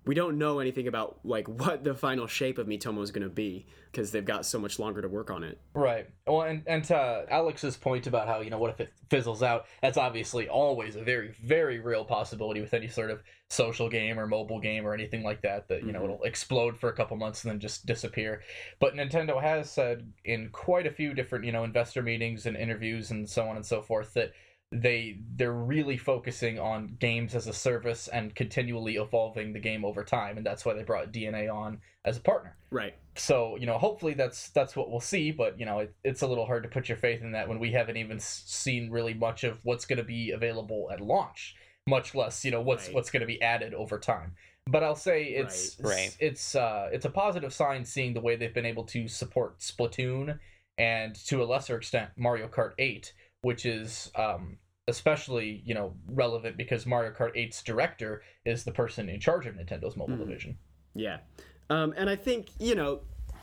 We don't know anything about like what the final shape of Miitomo is going to be because they've got so much longer to work on it. Right. Well, and and to Alex's point about how you know what if it fizzles out? That's obviously always a very very real possibility with any sort of social game or mobile game or anything like that. That you know mm-hmm. it'll explode for a couple months and then just disappear. But Nintendo has said in quite a few different you know investor meetings and interviews and so on and so forth that they they're really focusing on games as a service and continually evolving the game over time and that's why they brought DeNA on as a partner right so you know hopefully that's that's what we'll see but you know it, it's a little hard to put your faith in that when we haven't even seen really much of what's going to be available at launch much less you know what's right. what's going to be added over time but I'll say it's right. Right. it's uh it's a positive sign seeing the way they've been able to support Splatoon and to a lesser extent Mario Kart 8 which is um, especially you know relevant because Mario Kart 8's director is the person in charge of Nintendo's mobile mm. division. Yeah, um, and I think you know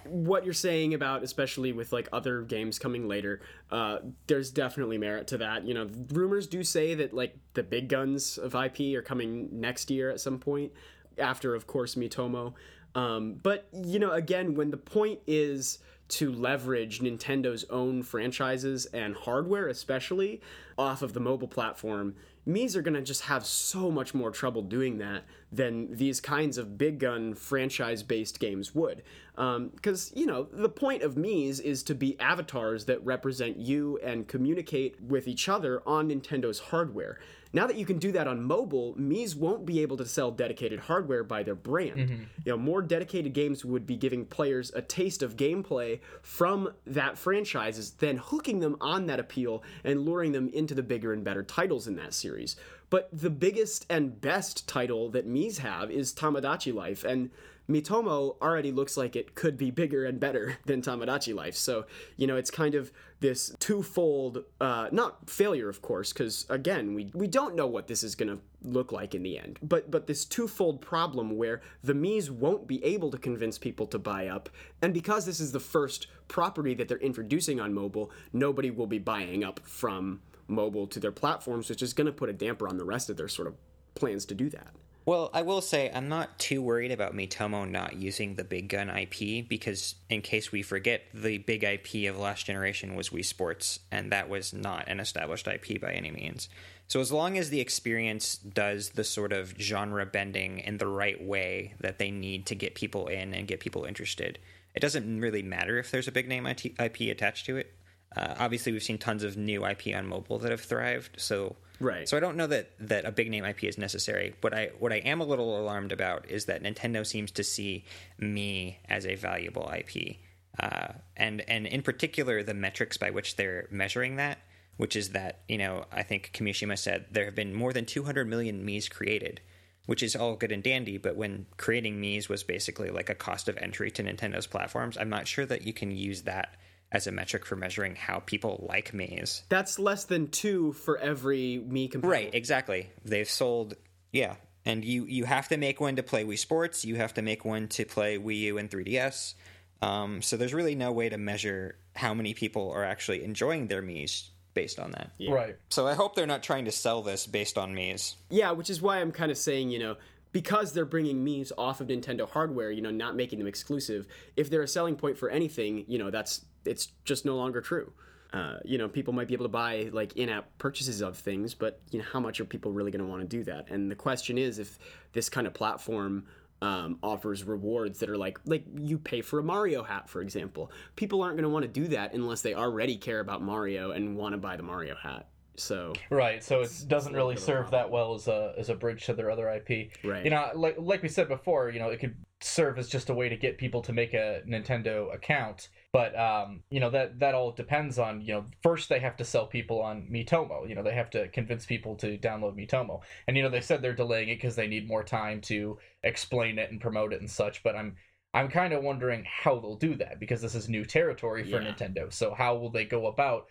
what you're saying about especially with like other games coming later uh, there's definitely merit to that you know rumors do say that like the big guns of ip are coming next year at some point after of course miitomo um, but you know again when the point is to leverage Nintendo's own franchises and hardware, especially off of the mobile platform, Mii's are going to just have so much more trouble doing that than these kinds of big gun franchise based games would. Because, um, you know, the point of Mii's is to be avatars that represent you and communicate with each other on Nintendo's hardware. Now that you can do that on mobile, Mii's won't be able to sell dedicated hardware by their brand. Mm-hmm. You know, more dedicated games would be giving players a taste of gameplay from that franchises than hooking them on that appeal and luring them into the bigger and better titles in that series. But the biggest and best title that Mii's have is Tomodachi Life, and Miitomo already looks like it could be bigger and better than Tomodachi Life. So, you know, it's kind of this twofold, uh, not failure, of course, because again, we, we don't know what this is going to look like in the end, but, but this twofold problem where the Miis won't be able to convince people to buy up. And because this is the first property that they're introducing on mobile, nobody will be buying up from mobile to their platforms, which is going to put a damper on the rest of their sort of plans to do that. Well, I will say I'm not too worried about Miitomo not using the big gun IP because, in case we forget, the big IP of last generation was Wii Sports, and that was not an established IP by any means. So, as long as the experience does the sort of genre bending in the right way that they need to get people in and get people interested, it doesn't really matter if there's a big name IP attached to it. Uh, obviously, we've seen tons of new IP on mobile that have thrived, so Right. so I don't know that that a big name IP is necessary. What I what I am a little alarmed about is that Nintendo seems to see Mii as a valuable IP, uh, and and in particular the metrics by which they're measuring that, which is that you know I think Kimishima said there have been more than 200 million Mii's created, which is all good and dandy. But when creating Mii's was basically like a cost of entry to Nintendo's platforms, I'm not sure that you can use that as a metric for measuring how people like Mii's. That's less than two for every Mii compatible. Right, exactly. They've sold, yeah, and you you have to make one to play Wii Sports. You have to make one to play Wii U and 3DS. Um, so there's really no way to measure how many people are actually enjoying their Mii's based on that. Right. So I hope they're not trying to sell this based on Mii's. Yeah, which is why I'm kind of saying, you know, because they're bringing Mii's off of Nintendo hardware, you know, not making them exclusive. If they're a selling point for anything, you know, that's it's just no longer true. Uh, you know, people might be able to buy like in-app purchases of things, but you know, how much are people really going to want to do that? And the question is, if this kind of platform um, offers rewards that are like like you pay for a Mario hat, for example, people aren't going to want to do that unless they already care about Mario and want to buy the Mario hat. So Right, so it doesn't really serve that well as a as a bridge to their other IP. Right. You know, like like we said before, you know, it could serve as just a way to get people to make a Nintendo account. But um, you know that that all depends on you know first they have to sell people on Miitomo. You know they have to convince people to download Miitomo, and you know they said they're delaying it because they need more time to explain it and promote it and such. But I'm I'm kind of wondering how they'll do that because this is new territory for Yeah. Nintendo. So how will they go about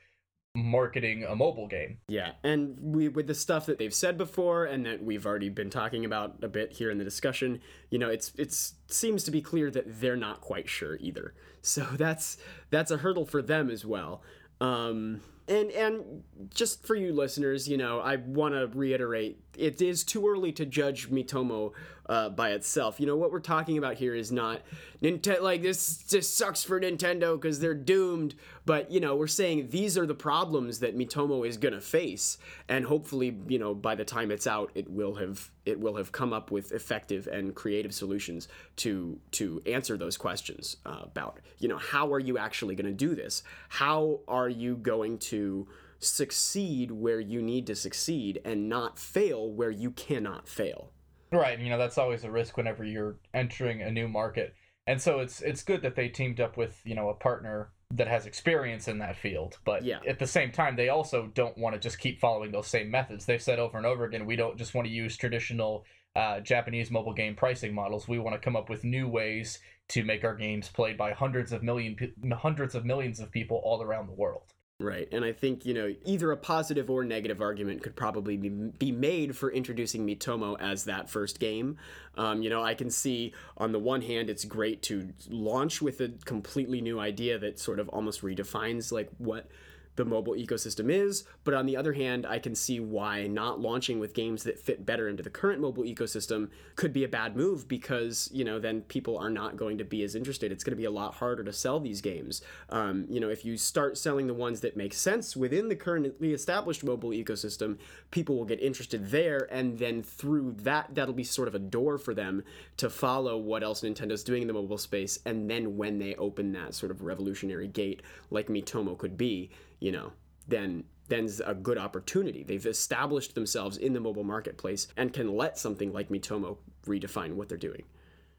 marketing a mobile game? Yeah, and we with the stuff that they've said before, and that we've already been talking about a bit here in the discussion, you know, it's it's seems to be clear that they're not quite sure either. So that's that's a hurdle for them as well. Um, and and just for you listeners, you know, I want to reiterate, it is too early to judge Miitomo uh, by itself. You know, what we're talking about here is not Nintendo. Like this, just sucks for Nintendo because they're doomed. But you know, we're saying these are the problems that Miitomo is gonna face, and hopefully, you know, by the time it's out, it will have it will have come up with effective and creative solutions to to answer those questions uh, about you know how are you actually to do this? How are you going to succeed where you need to succeed and not fail where you cannot fail? Right, you know that's always a risk whenever you're entering a new market. And so it's it's good that they teamed up with, you know, a partner that has experience in that field. But Yeah. at the same time, they also don't want to just keep following those same methods. They've said over and over again, we don't just want to use traditional uh, Japanese mobile game pricing models. We want to come up with new ways to make our games played by hundreds of million, hundreds hundreds of millions of people all around the world. Right, and I think you know either a positive or negative argument could probably be, be made for introducing Miitomo as that first game. Um, you know, I can see on the one hand it's great to launch with a completely new idea that sort of almost redefines like what the mobile ecosystem is, but on the other hand, I can see why not launching with games that fit better into the current mobile ecosystem could be a bad move because, you know, then people are not going to be as interested. It's going to be a lot harder to sell these games. Um, you know, if you start selling the ones that make sense within the currently established mobile ecosystem, people will get interested there, and then through that, that'll be sort of a door for them to follow what else Nintendo's doing in the mobile space, and then when they open that sort of revolutionary gate, like Miitomo could be, you know, then then's a good opportunity. They've established themselves in the mobile marketplace and can let something like Miitomo redefine what they're doing.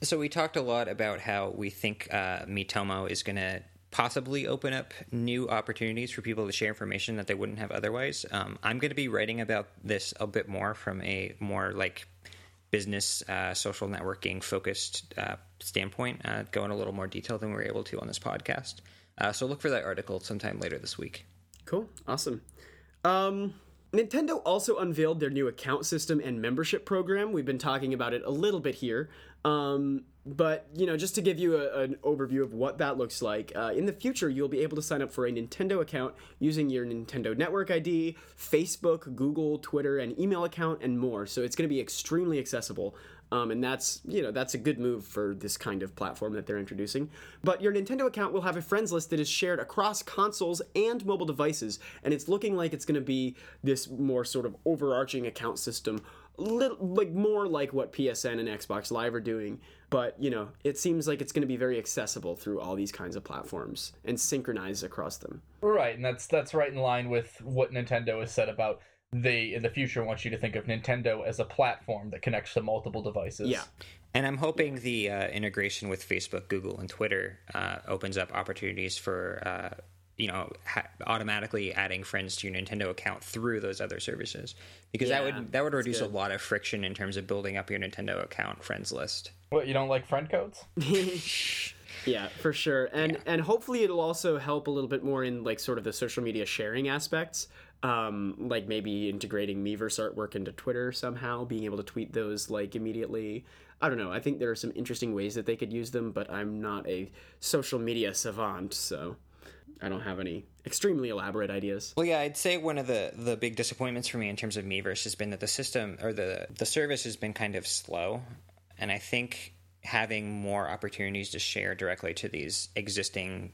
So we talked a lot about how we think uh, Miitomo is going to possibly open up new opportunities for people to share information that they wouldn't have otherwise. Um, I'm going to be writing about this a bit more from a more like business uh, social networking focused uh, standpoint, uh, go in a little more detail than we were able to on this podcast. Uh, so look for that article sometime later this week. Cool. Awesome. Um, Nintendo also unveiled their new account system and membership program. We've been talking about it a little bit here. Um, but, you know, just to give you a, an overview of what that looks like, uh, in the future, you'll be able to sign up for a Nintendo account using your Nintendo Network ID, Facebook, Google, Twitter, and email account, and more. So it's going to be extremely accessible. Um, and that's you know that's a good move for this kind of platform that they're introducing. But your Nintendo account will have a friends list that is shared across consoles and mobile devices, and it's looking like it's going to be this more sort of overarching account system, little, like more like what PSN and Xbox Live are doing. But you know, it seems like it's going to be very accessible through all these kinds of platforms and synchronized across them. Right, and that's that's right in line with what Nintendo has said about they in the future want you to think of Nintendo as a platform that connects to multiple devices. Yeah. And I'm hoping the uh, integration with Facebook, Google, and Twitter uh, opens up opportunities for uh, you know ha- automatically adding friends to your Nintendo account through those other services because that would that would reduce a lot of friction in terms of building up your Nintendo account friends list. What you don't like friend codes? Yeah, for sure. And and hopefully it'll also help a little bit more in like sort of the social media sharing aspects. Um, like maybe integrating Miiverse artwork into Twitter somehow, being able to tweet those like immediately. I don't know. I think there are some interesting ways that they could use them, but I'm not a social media savant, so I don't have any extremely elaborate ideas. Well, yeah, I'd say one of the, the big disappointments for me in terms of Miiverse has been that the system or the the service has been kind of slow, and I think having more opportunities to share directly to these existing,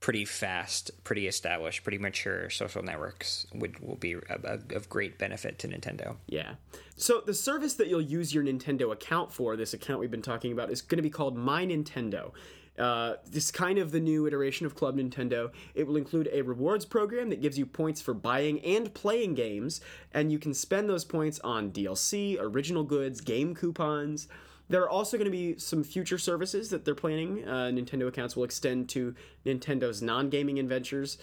pretty fast, pretty established, pretty mature social networks would will be of, of great benefit to Nintendo. Yeah. So the service that you'll use your Nintendo account for, this account we've been talking about, is going to be called My Nintendo. Uh, this is kind of the new iteration of Club Nintendo. It will include a rewards program that gives you points for buying and playing games, and you can spend those points on DLC, original goods, game coupons. There are also going to be some future services that they're planning. Uh, Nintendo accounts will extend to Nintendo's non-gaming adventures.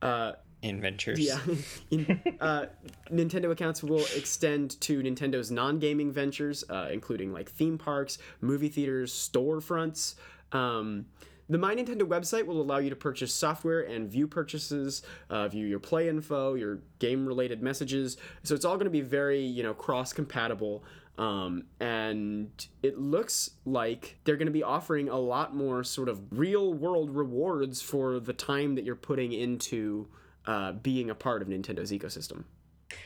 Uh, Inventures. yeah. In, uh, Nintendo accounts will extend to Nintendo's non gaming ventures, uh, including like theme parks, movie theaters, storefronts. Um, the My Nintendo website will allow you to purchase software and view purchases, uh, view your play info, your game related messages. So it's all going to be very, you know, cross compatible. Um, and it looks like they're going to be offering a lot more sort of real world rewards for the time that you're putting into uh, being a part of Nintendo's ecosystem.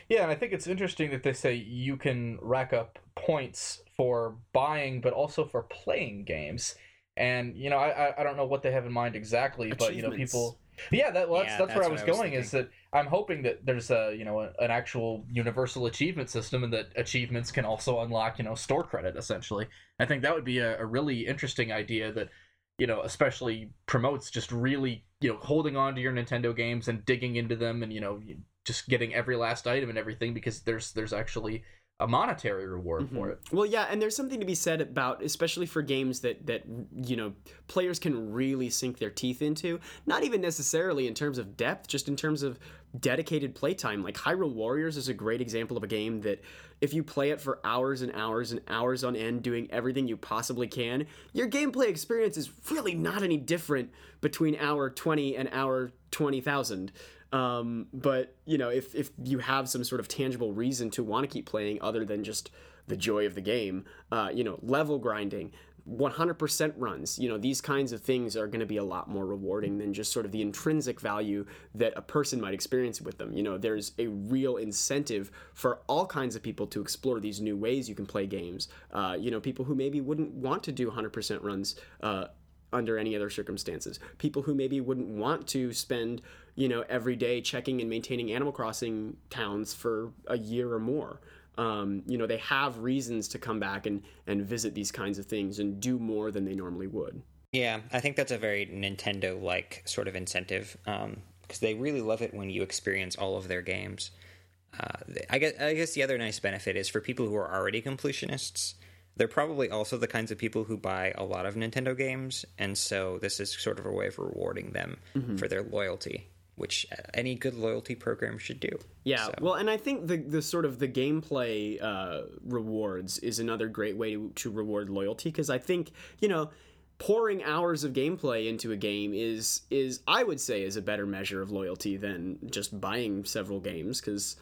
Yeah, and I think it's interesting that they say you can rack up points for buying, but also for playing games. And you know, I I- don't know what they have in mind exactly, but you know, Achievements. People. Yeah, that, well, that's, Yeah, that's where I was I was going. is that I'm hoping that there's a you know a, an actual universal achievement system, and that achievements can also unlock you know store credit. Essentially, I think that would be a, a really interesting idea that you know especially promotes just really you know holding on to your Nintendo games and digging into them, and you know just getting every last item and everything because there's there's actually a monetary reward for mm-hmm. it. Well, yeah, and there's something to be said about, especially for games that that you know players can really sink their teeth into. Not even necessarily in terms of depth, just in terms of dedicated playtime. Like Hyrule Warriors is a great example of a game that, if you play it for hours and hours and hours on end, doing everything you possibly can, your gameplay experience is really not any different between hour twenty and hour twenty thousand. Um, but you know, if if you have some sort of tangible reason to want to keep playing other than just the joy of the game, uh, you know, level grinding, 100% runs, you know, these kinds of things are going to be a lot more rewarding than just sort of the intrinsic value that a person might experience with them. You know, there's a real incentive for all kinds of people to explore these new ways you can play games. Uh, you know, people who maybe wouldn't want to do 100% runs. Uh, under any other circumstances. People who maybe wouldn't want to spend, you know, every day checking and maintaining Animal Crossing towns for a year or more. Um, you know, they have reasons to come back and, and visit these kinds of things and do more than they normally would. Yeah, I think that's a very Nintendo like sort of incentive because they really love it when you experience all of their games. Uh, I guess I guess the other nice benefit is for people who are already completionists. They're probably also the kinds of people who buy a lot of Nintendo games, and so this is sort of a way of rewarding them for their loyalty. Which any good loyalty program should do. Yeah, So- well, and I think the the sort of the gameplay uh, rewards is another great way to, to reward loyalty because I think you know pouring hours of gameplay into a game is is I would say is a better measure of loyalty than just buying several games because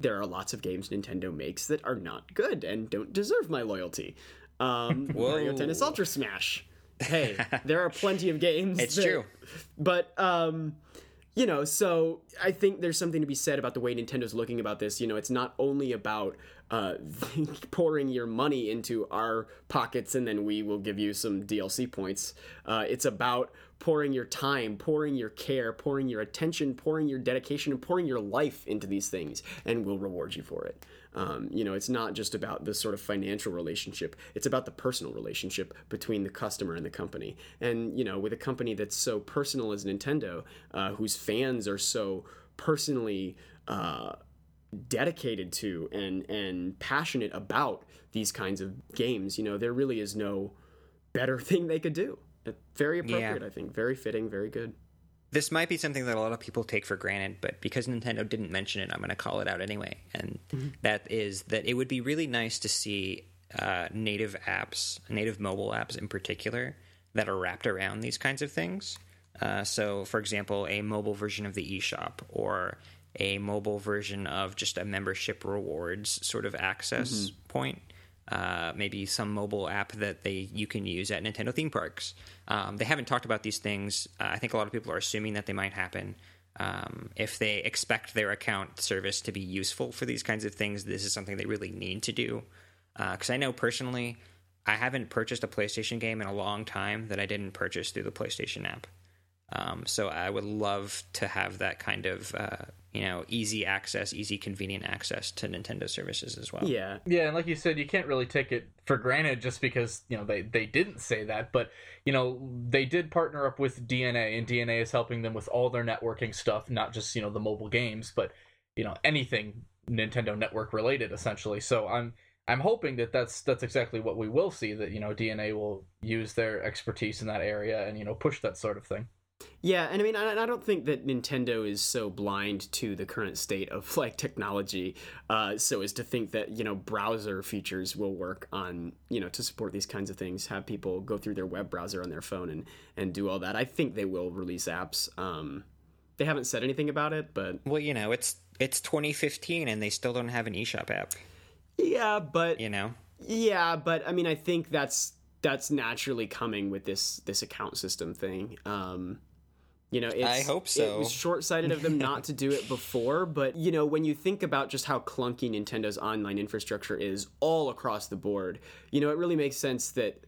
there are lots of games Nintendo makes that are not good and don't deserve my loyalty. Um, Mario. Tennis Ultra Smash. Hey, there are plenty of games. It's that- true. but um you know so i think there's something to be said about the way nintendo's looking about this. You know it's not only about uh, pouring your money into our pockets and then we will give you some dlc points. Uh, it's about pouring your time pouring your care pouring your attention pouring your dedication and pouring your life into these things and we'll reward you for it um, you know it's not just about the sort of financial relationship it's about the personal relationship between the customer and the company. And you know with a company that's so personal as nintendo uh, whose fans are so personally uh, dedicated to and and passionate about these kinds of games you know there really is no better thing they could do. Very appropriate i think. Very fitting very good This might be something that a lot of people take for granted, but because Nintendo didn't mention it, I'm going to call it out anyway. And that is that it would be really nice to see uh, native apps, native mobile apps in particular, that are wrapped around these kinds of things. Uh, so, for example, a mobile version of the eShop or a mobile version of just a membership rewards sort of access point uh, maybe some mobile app that they you can use at Nintendo theme parks. Um, they haven't talked about these things. Uh, I think a lot of people are assuming that they might happen. Um, if they expect their account service to be useful for these kinds of things, this is something they really need to do. Because I know personally, I haven't purchased a PlayStation game in a long time that I didn't purchase through the PlayStation app. Um, so I would love to have that kind of uh, you know easy access, easy convenient access to Nintendo services as well. yeah Yeah, and like you said, you can't really take it for granted just because you know they they didn't say that, but you know they did partner up with DeNA, and DeNA is helping them with all their networking stuff, not just you know the mobile games, but you know anything Nintendo network related, essentially. So I'm I'm hoping that that's that's exactly what we will see. That you know DeNA will use their expertise in that area and you know push that sort of thing. Yeah, and I mean, I, I don't think that Nintendo is so blind to the current state of like technology, uh, so as to think that you know browser features will work on you know to support these kinds of things. Have people go through their web browser on their phone and and do all that. I think they will release apps. Um, they haven't said anything about it, but Well, you know, it's it's 2015 and they still don't have an eShop app. yeah, but You know, Yeah, but I mean, I think that's that's naturally coming with this this account system thing. Um, you know, it's, I hope so. It was short sighted of them not to do it before, but you know, when you think about just how clunky Nintendo's online infrastructure is all across the board, you know, it really makes sense that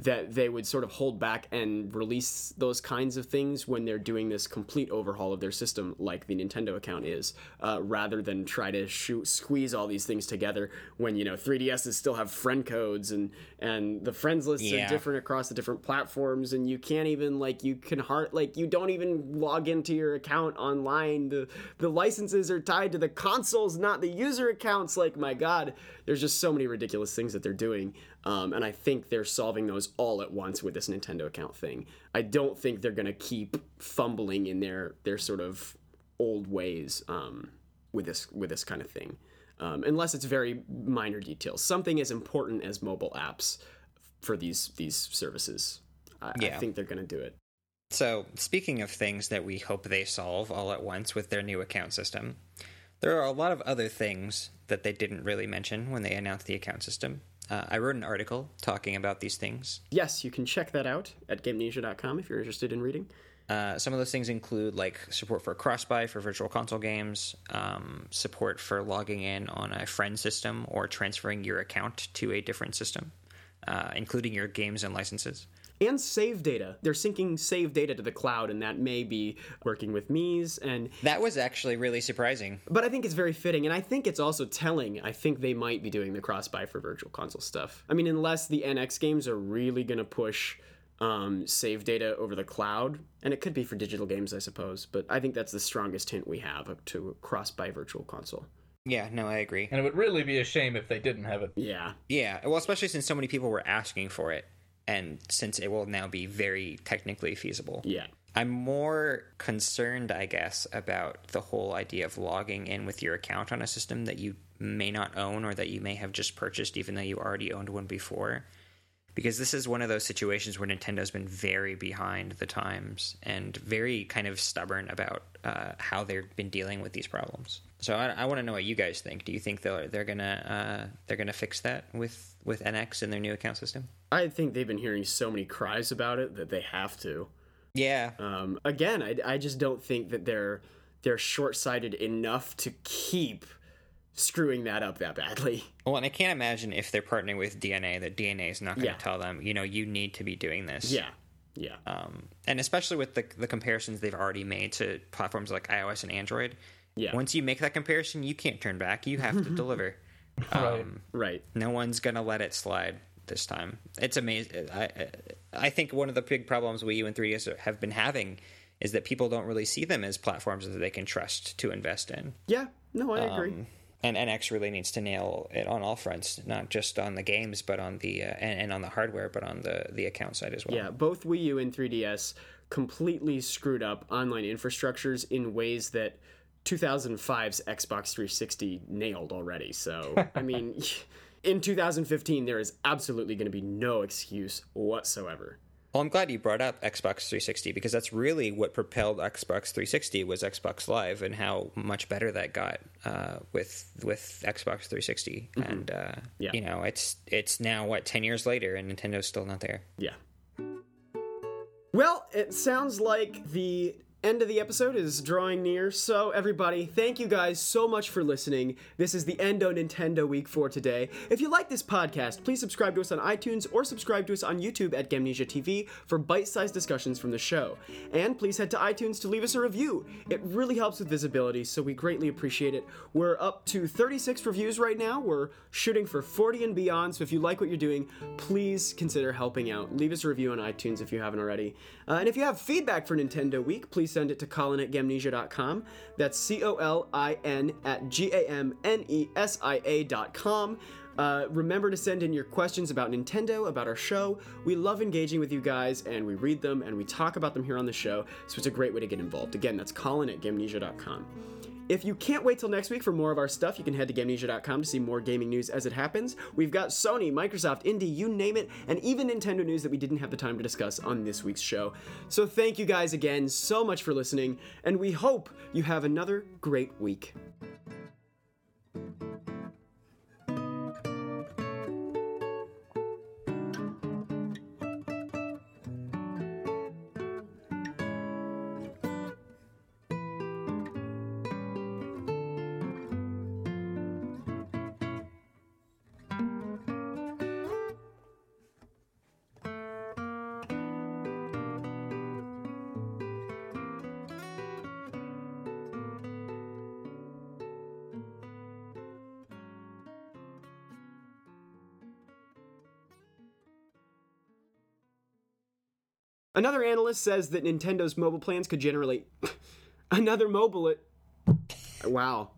that they would sort of hold back and release those kinds of things when they're doing this complete overhaul of their system, like the Nintendo account is, uh, rather than try to shoot, squeeze all these things together when you know 3DSs still have friend codes and and the friends lists Yeah. are different across the different platforms, and you can't even like you can hard like you don't even log into your account online. The the licenses are tied to the consoles, not the user accounts. Like my God, there's just so many ridiculous things that they're doing. Um, and I think they're solving those all at once with this Nintendo account thing. I don't think they're gonna keep fumbling in their their sort of old ways um, with this with this kind of thing, um, unless it's very minor details. Something as important as mobile apps for these these services. I, I think they're gonna do it. So, speaking of things that we hope they solve all at once with their new account system, there are a lot of other things that they didn't really mention when they announced the account system. Uh, I wrote an article talking about these things. Yes, you can check that out at Gamnesia.com if you're interested in reading. Uh, some of those things include like support for cross-buy for virtual console games, um, support for logging in on a friend system or transferring your account to a different system, uh, including your games and licenses. And save data. They're syncing save data to the cloud, and that may be working with Miis. And That was actually really surprising. but I think it's very fitting, and I think it's also telling. I think they might be doing the cross buy for virtual console stuff. I mean, unless the NX games are really going to push um, save data over the cloud, and it could be for digital games, I suppose. But I think that's the strongest hint we have to cross buy virtual console. Yeah, no, I agree. And it would really be a shame if they didn't have it. Yeah, Yeah, well, especially since so many people were asking for it, and since it will now be very technically feasible. yeah. I'm more concerned, I guess, about the whole idea of logging in with your account on a system that you may not own or that you may have just purchased, even though you already owned one before. Because this is one of those situations where Nintendo's been very behind the times and very kind of stubborn about uh, how they've been dealing with these problems. So I, I want to know what you guys think. Do you think they're they're gonna uh, they're gonna fix that with with NX in their new account system? I think they've been hearing so many cries about it that they have to. Yeah, Um, again, I, I just don't think that they're they're short sighted enough to keep screwing that up that badly. Well, and I can't imagine if they're partnering with DeNA that DeNA is not going to Yeah. tell them, you know, you need to be doing this. Yeah, yeah, Um, and especially with the the comparisons they've already made to platforms like iOS and Android. yeah. Once you make that comparison, you can't turn back. You have to deliver. Right. Um, right. no one's gonna let it slide this time. It's amazing. I I- I think one of the big problems Wii U and 3DS have been having is that people don't really see them as platforms that they can trust to invest in. Yeah. No, I agree. And NX really needs to nail it on all fronts, not just on the games, but on the uh, and, and on the hardware, but on the the account side as well. Yeah, both Wii U and 3DS completely screwed up online infrastructures in ways that 2005's Xbox 360 nailed already. So, I mean, in 2015, there is absolutely going to be no excuse whatsoever. Well, I'm glad you brought up Xbox 360 because that's really what propelled Xbox 360 was Xbox Live and how much better that got uh, with with Xbox 360. And uh, Mm-hmm. Yeah. you know, it's it's now what 10 years later and Nintendo's still not there. Yeah. Well, it sounds like the end of the episode is drawing near. So, everybody, thank you guys so much for listening. This is the Endo Nintendo Week for today. If you like this podcast, please subscribe to us on iTunes or subscribe to us on YouTube at Gamnesia TV for bite sized discussions from the show. And please head to iTunes to leave us a review. It really helps with visibility, so we greatly appreciate it. We're up to 36 reviews right now. We're shooting for 40 and beyond, so if you like what you're doing, please consider helping out. Leave us a review on iTunes if you haven't already. Uh, and if you have feedback for Nintendo Week, please send it to Colin at Gamnesia.com. That's C O L I N at G A M N E S I A.com. Uh, remember to send in your questions about Nintendo, about our show. We love engaging with you guys, and we read them and we talk about them here on the show, so it's a great way to get involved. Again, that's Colin at Gamnesia.com. If you can't wait till next week for more of our stuff, you can head to Gamnesia.com to see more gaming news as it happens. We've got Sony, Microsoft, Indie, you name it, and even Nintendo news that we didn't have the time to discuss on this week's show. So thank you guys again so much for listening, and we hope you have another great week. Another analyst says that Nintendo's mobile plans could generate another mobile. Wow.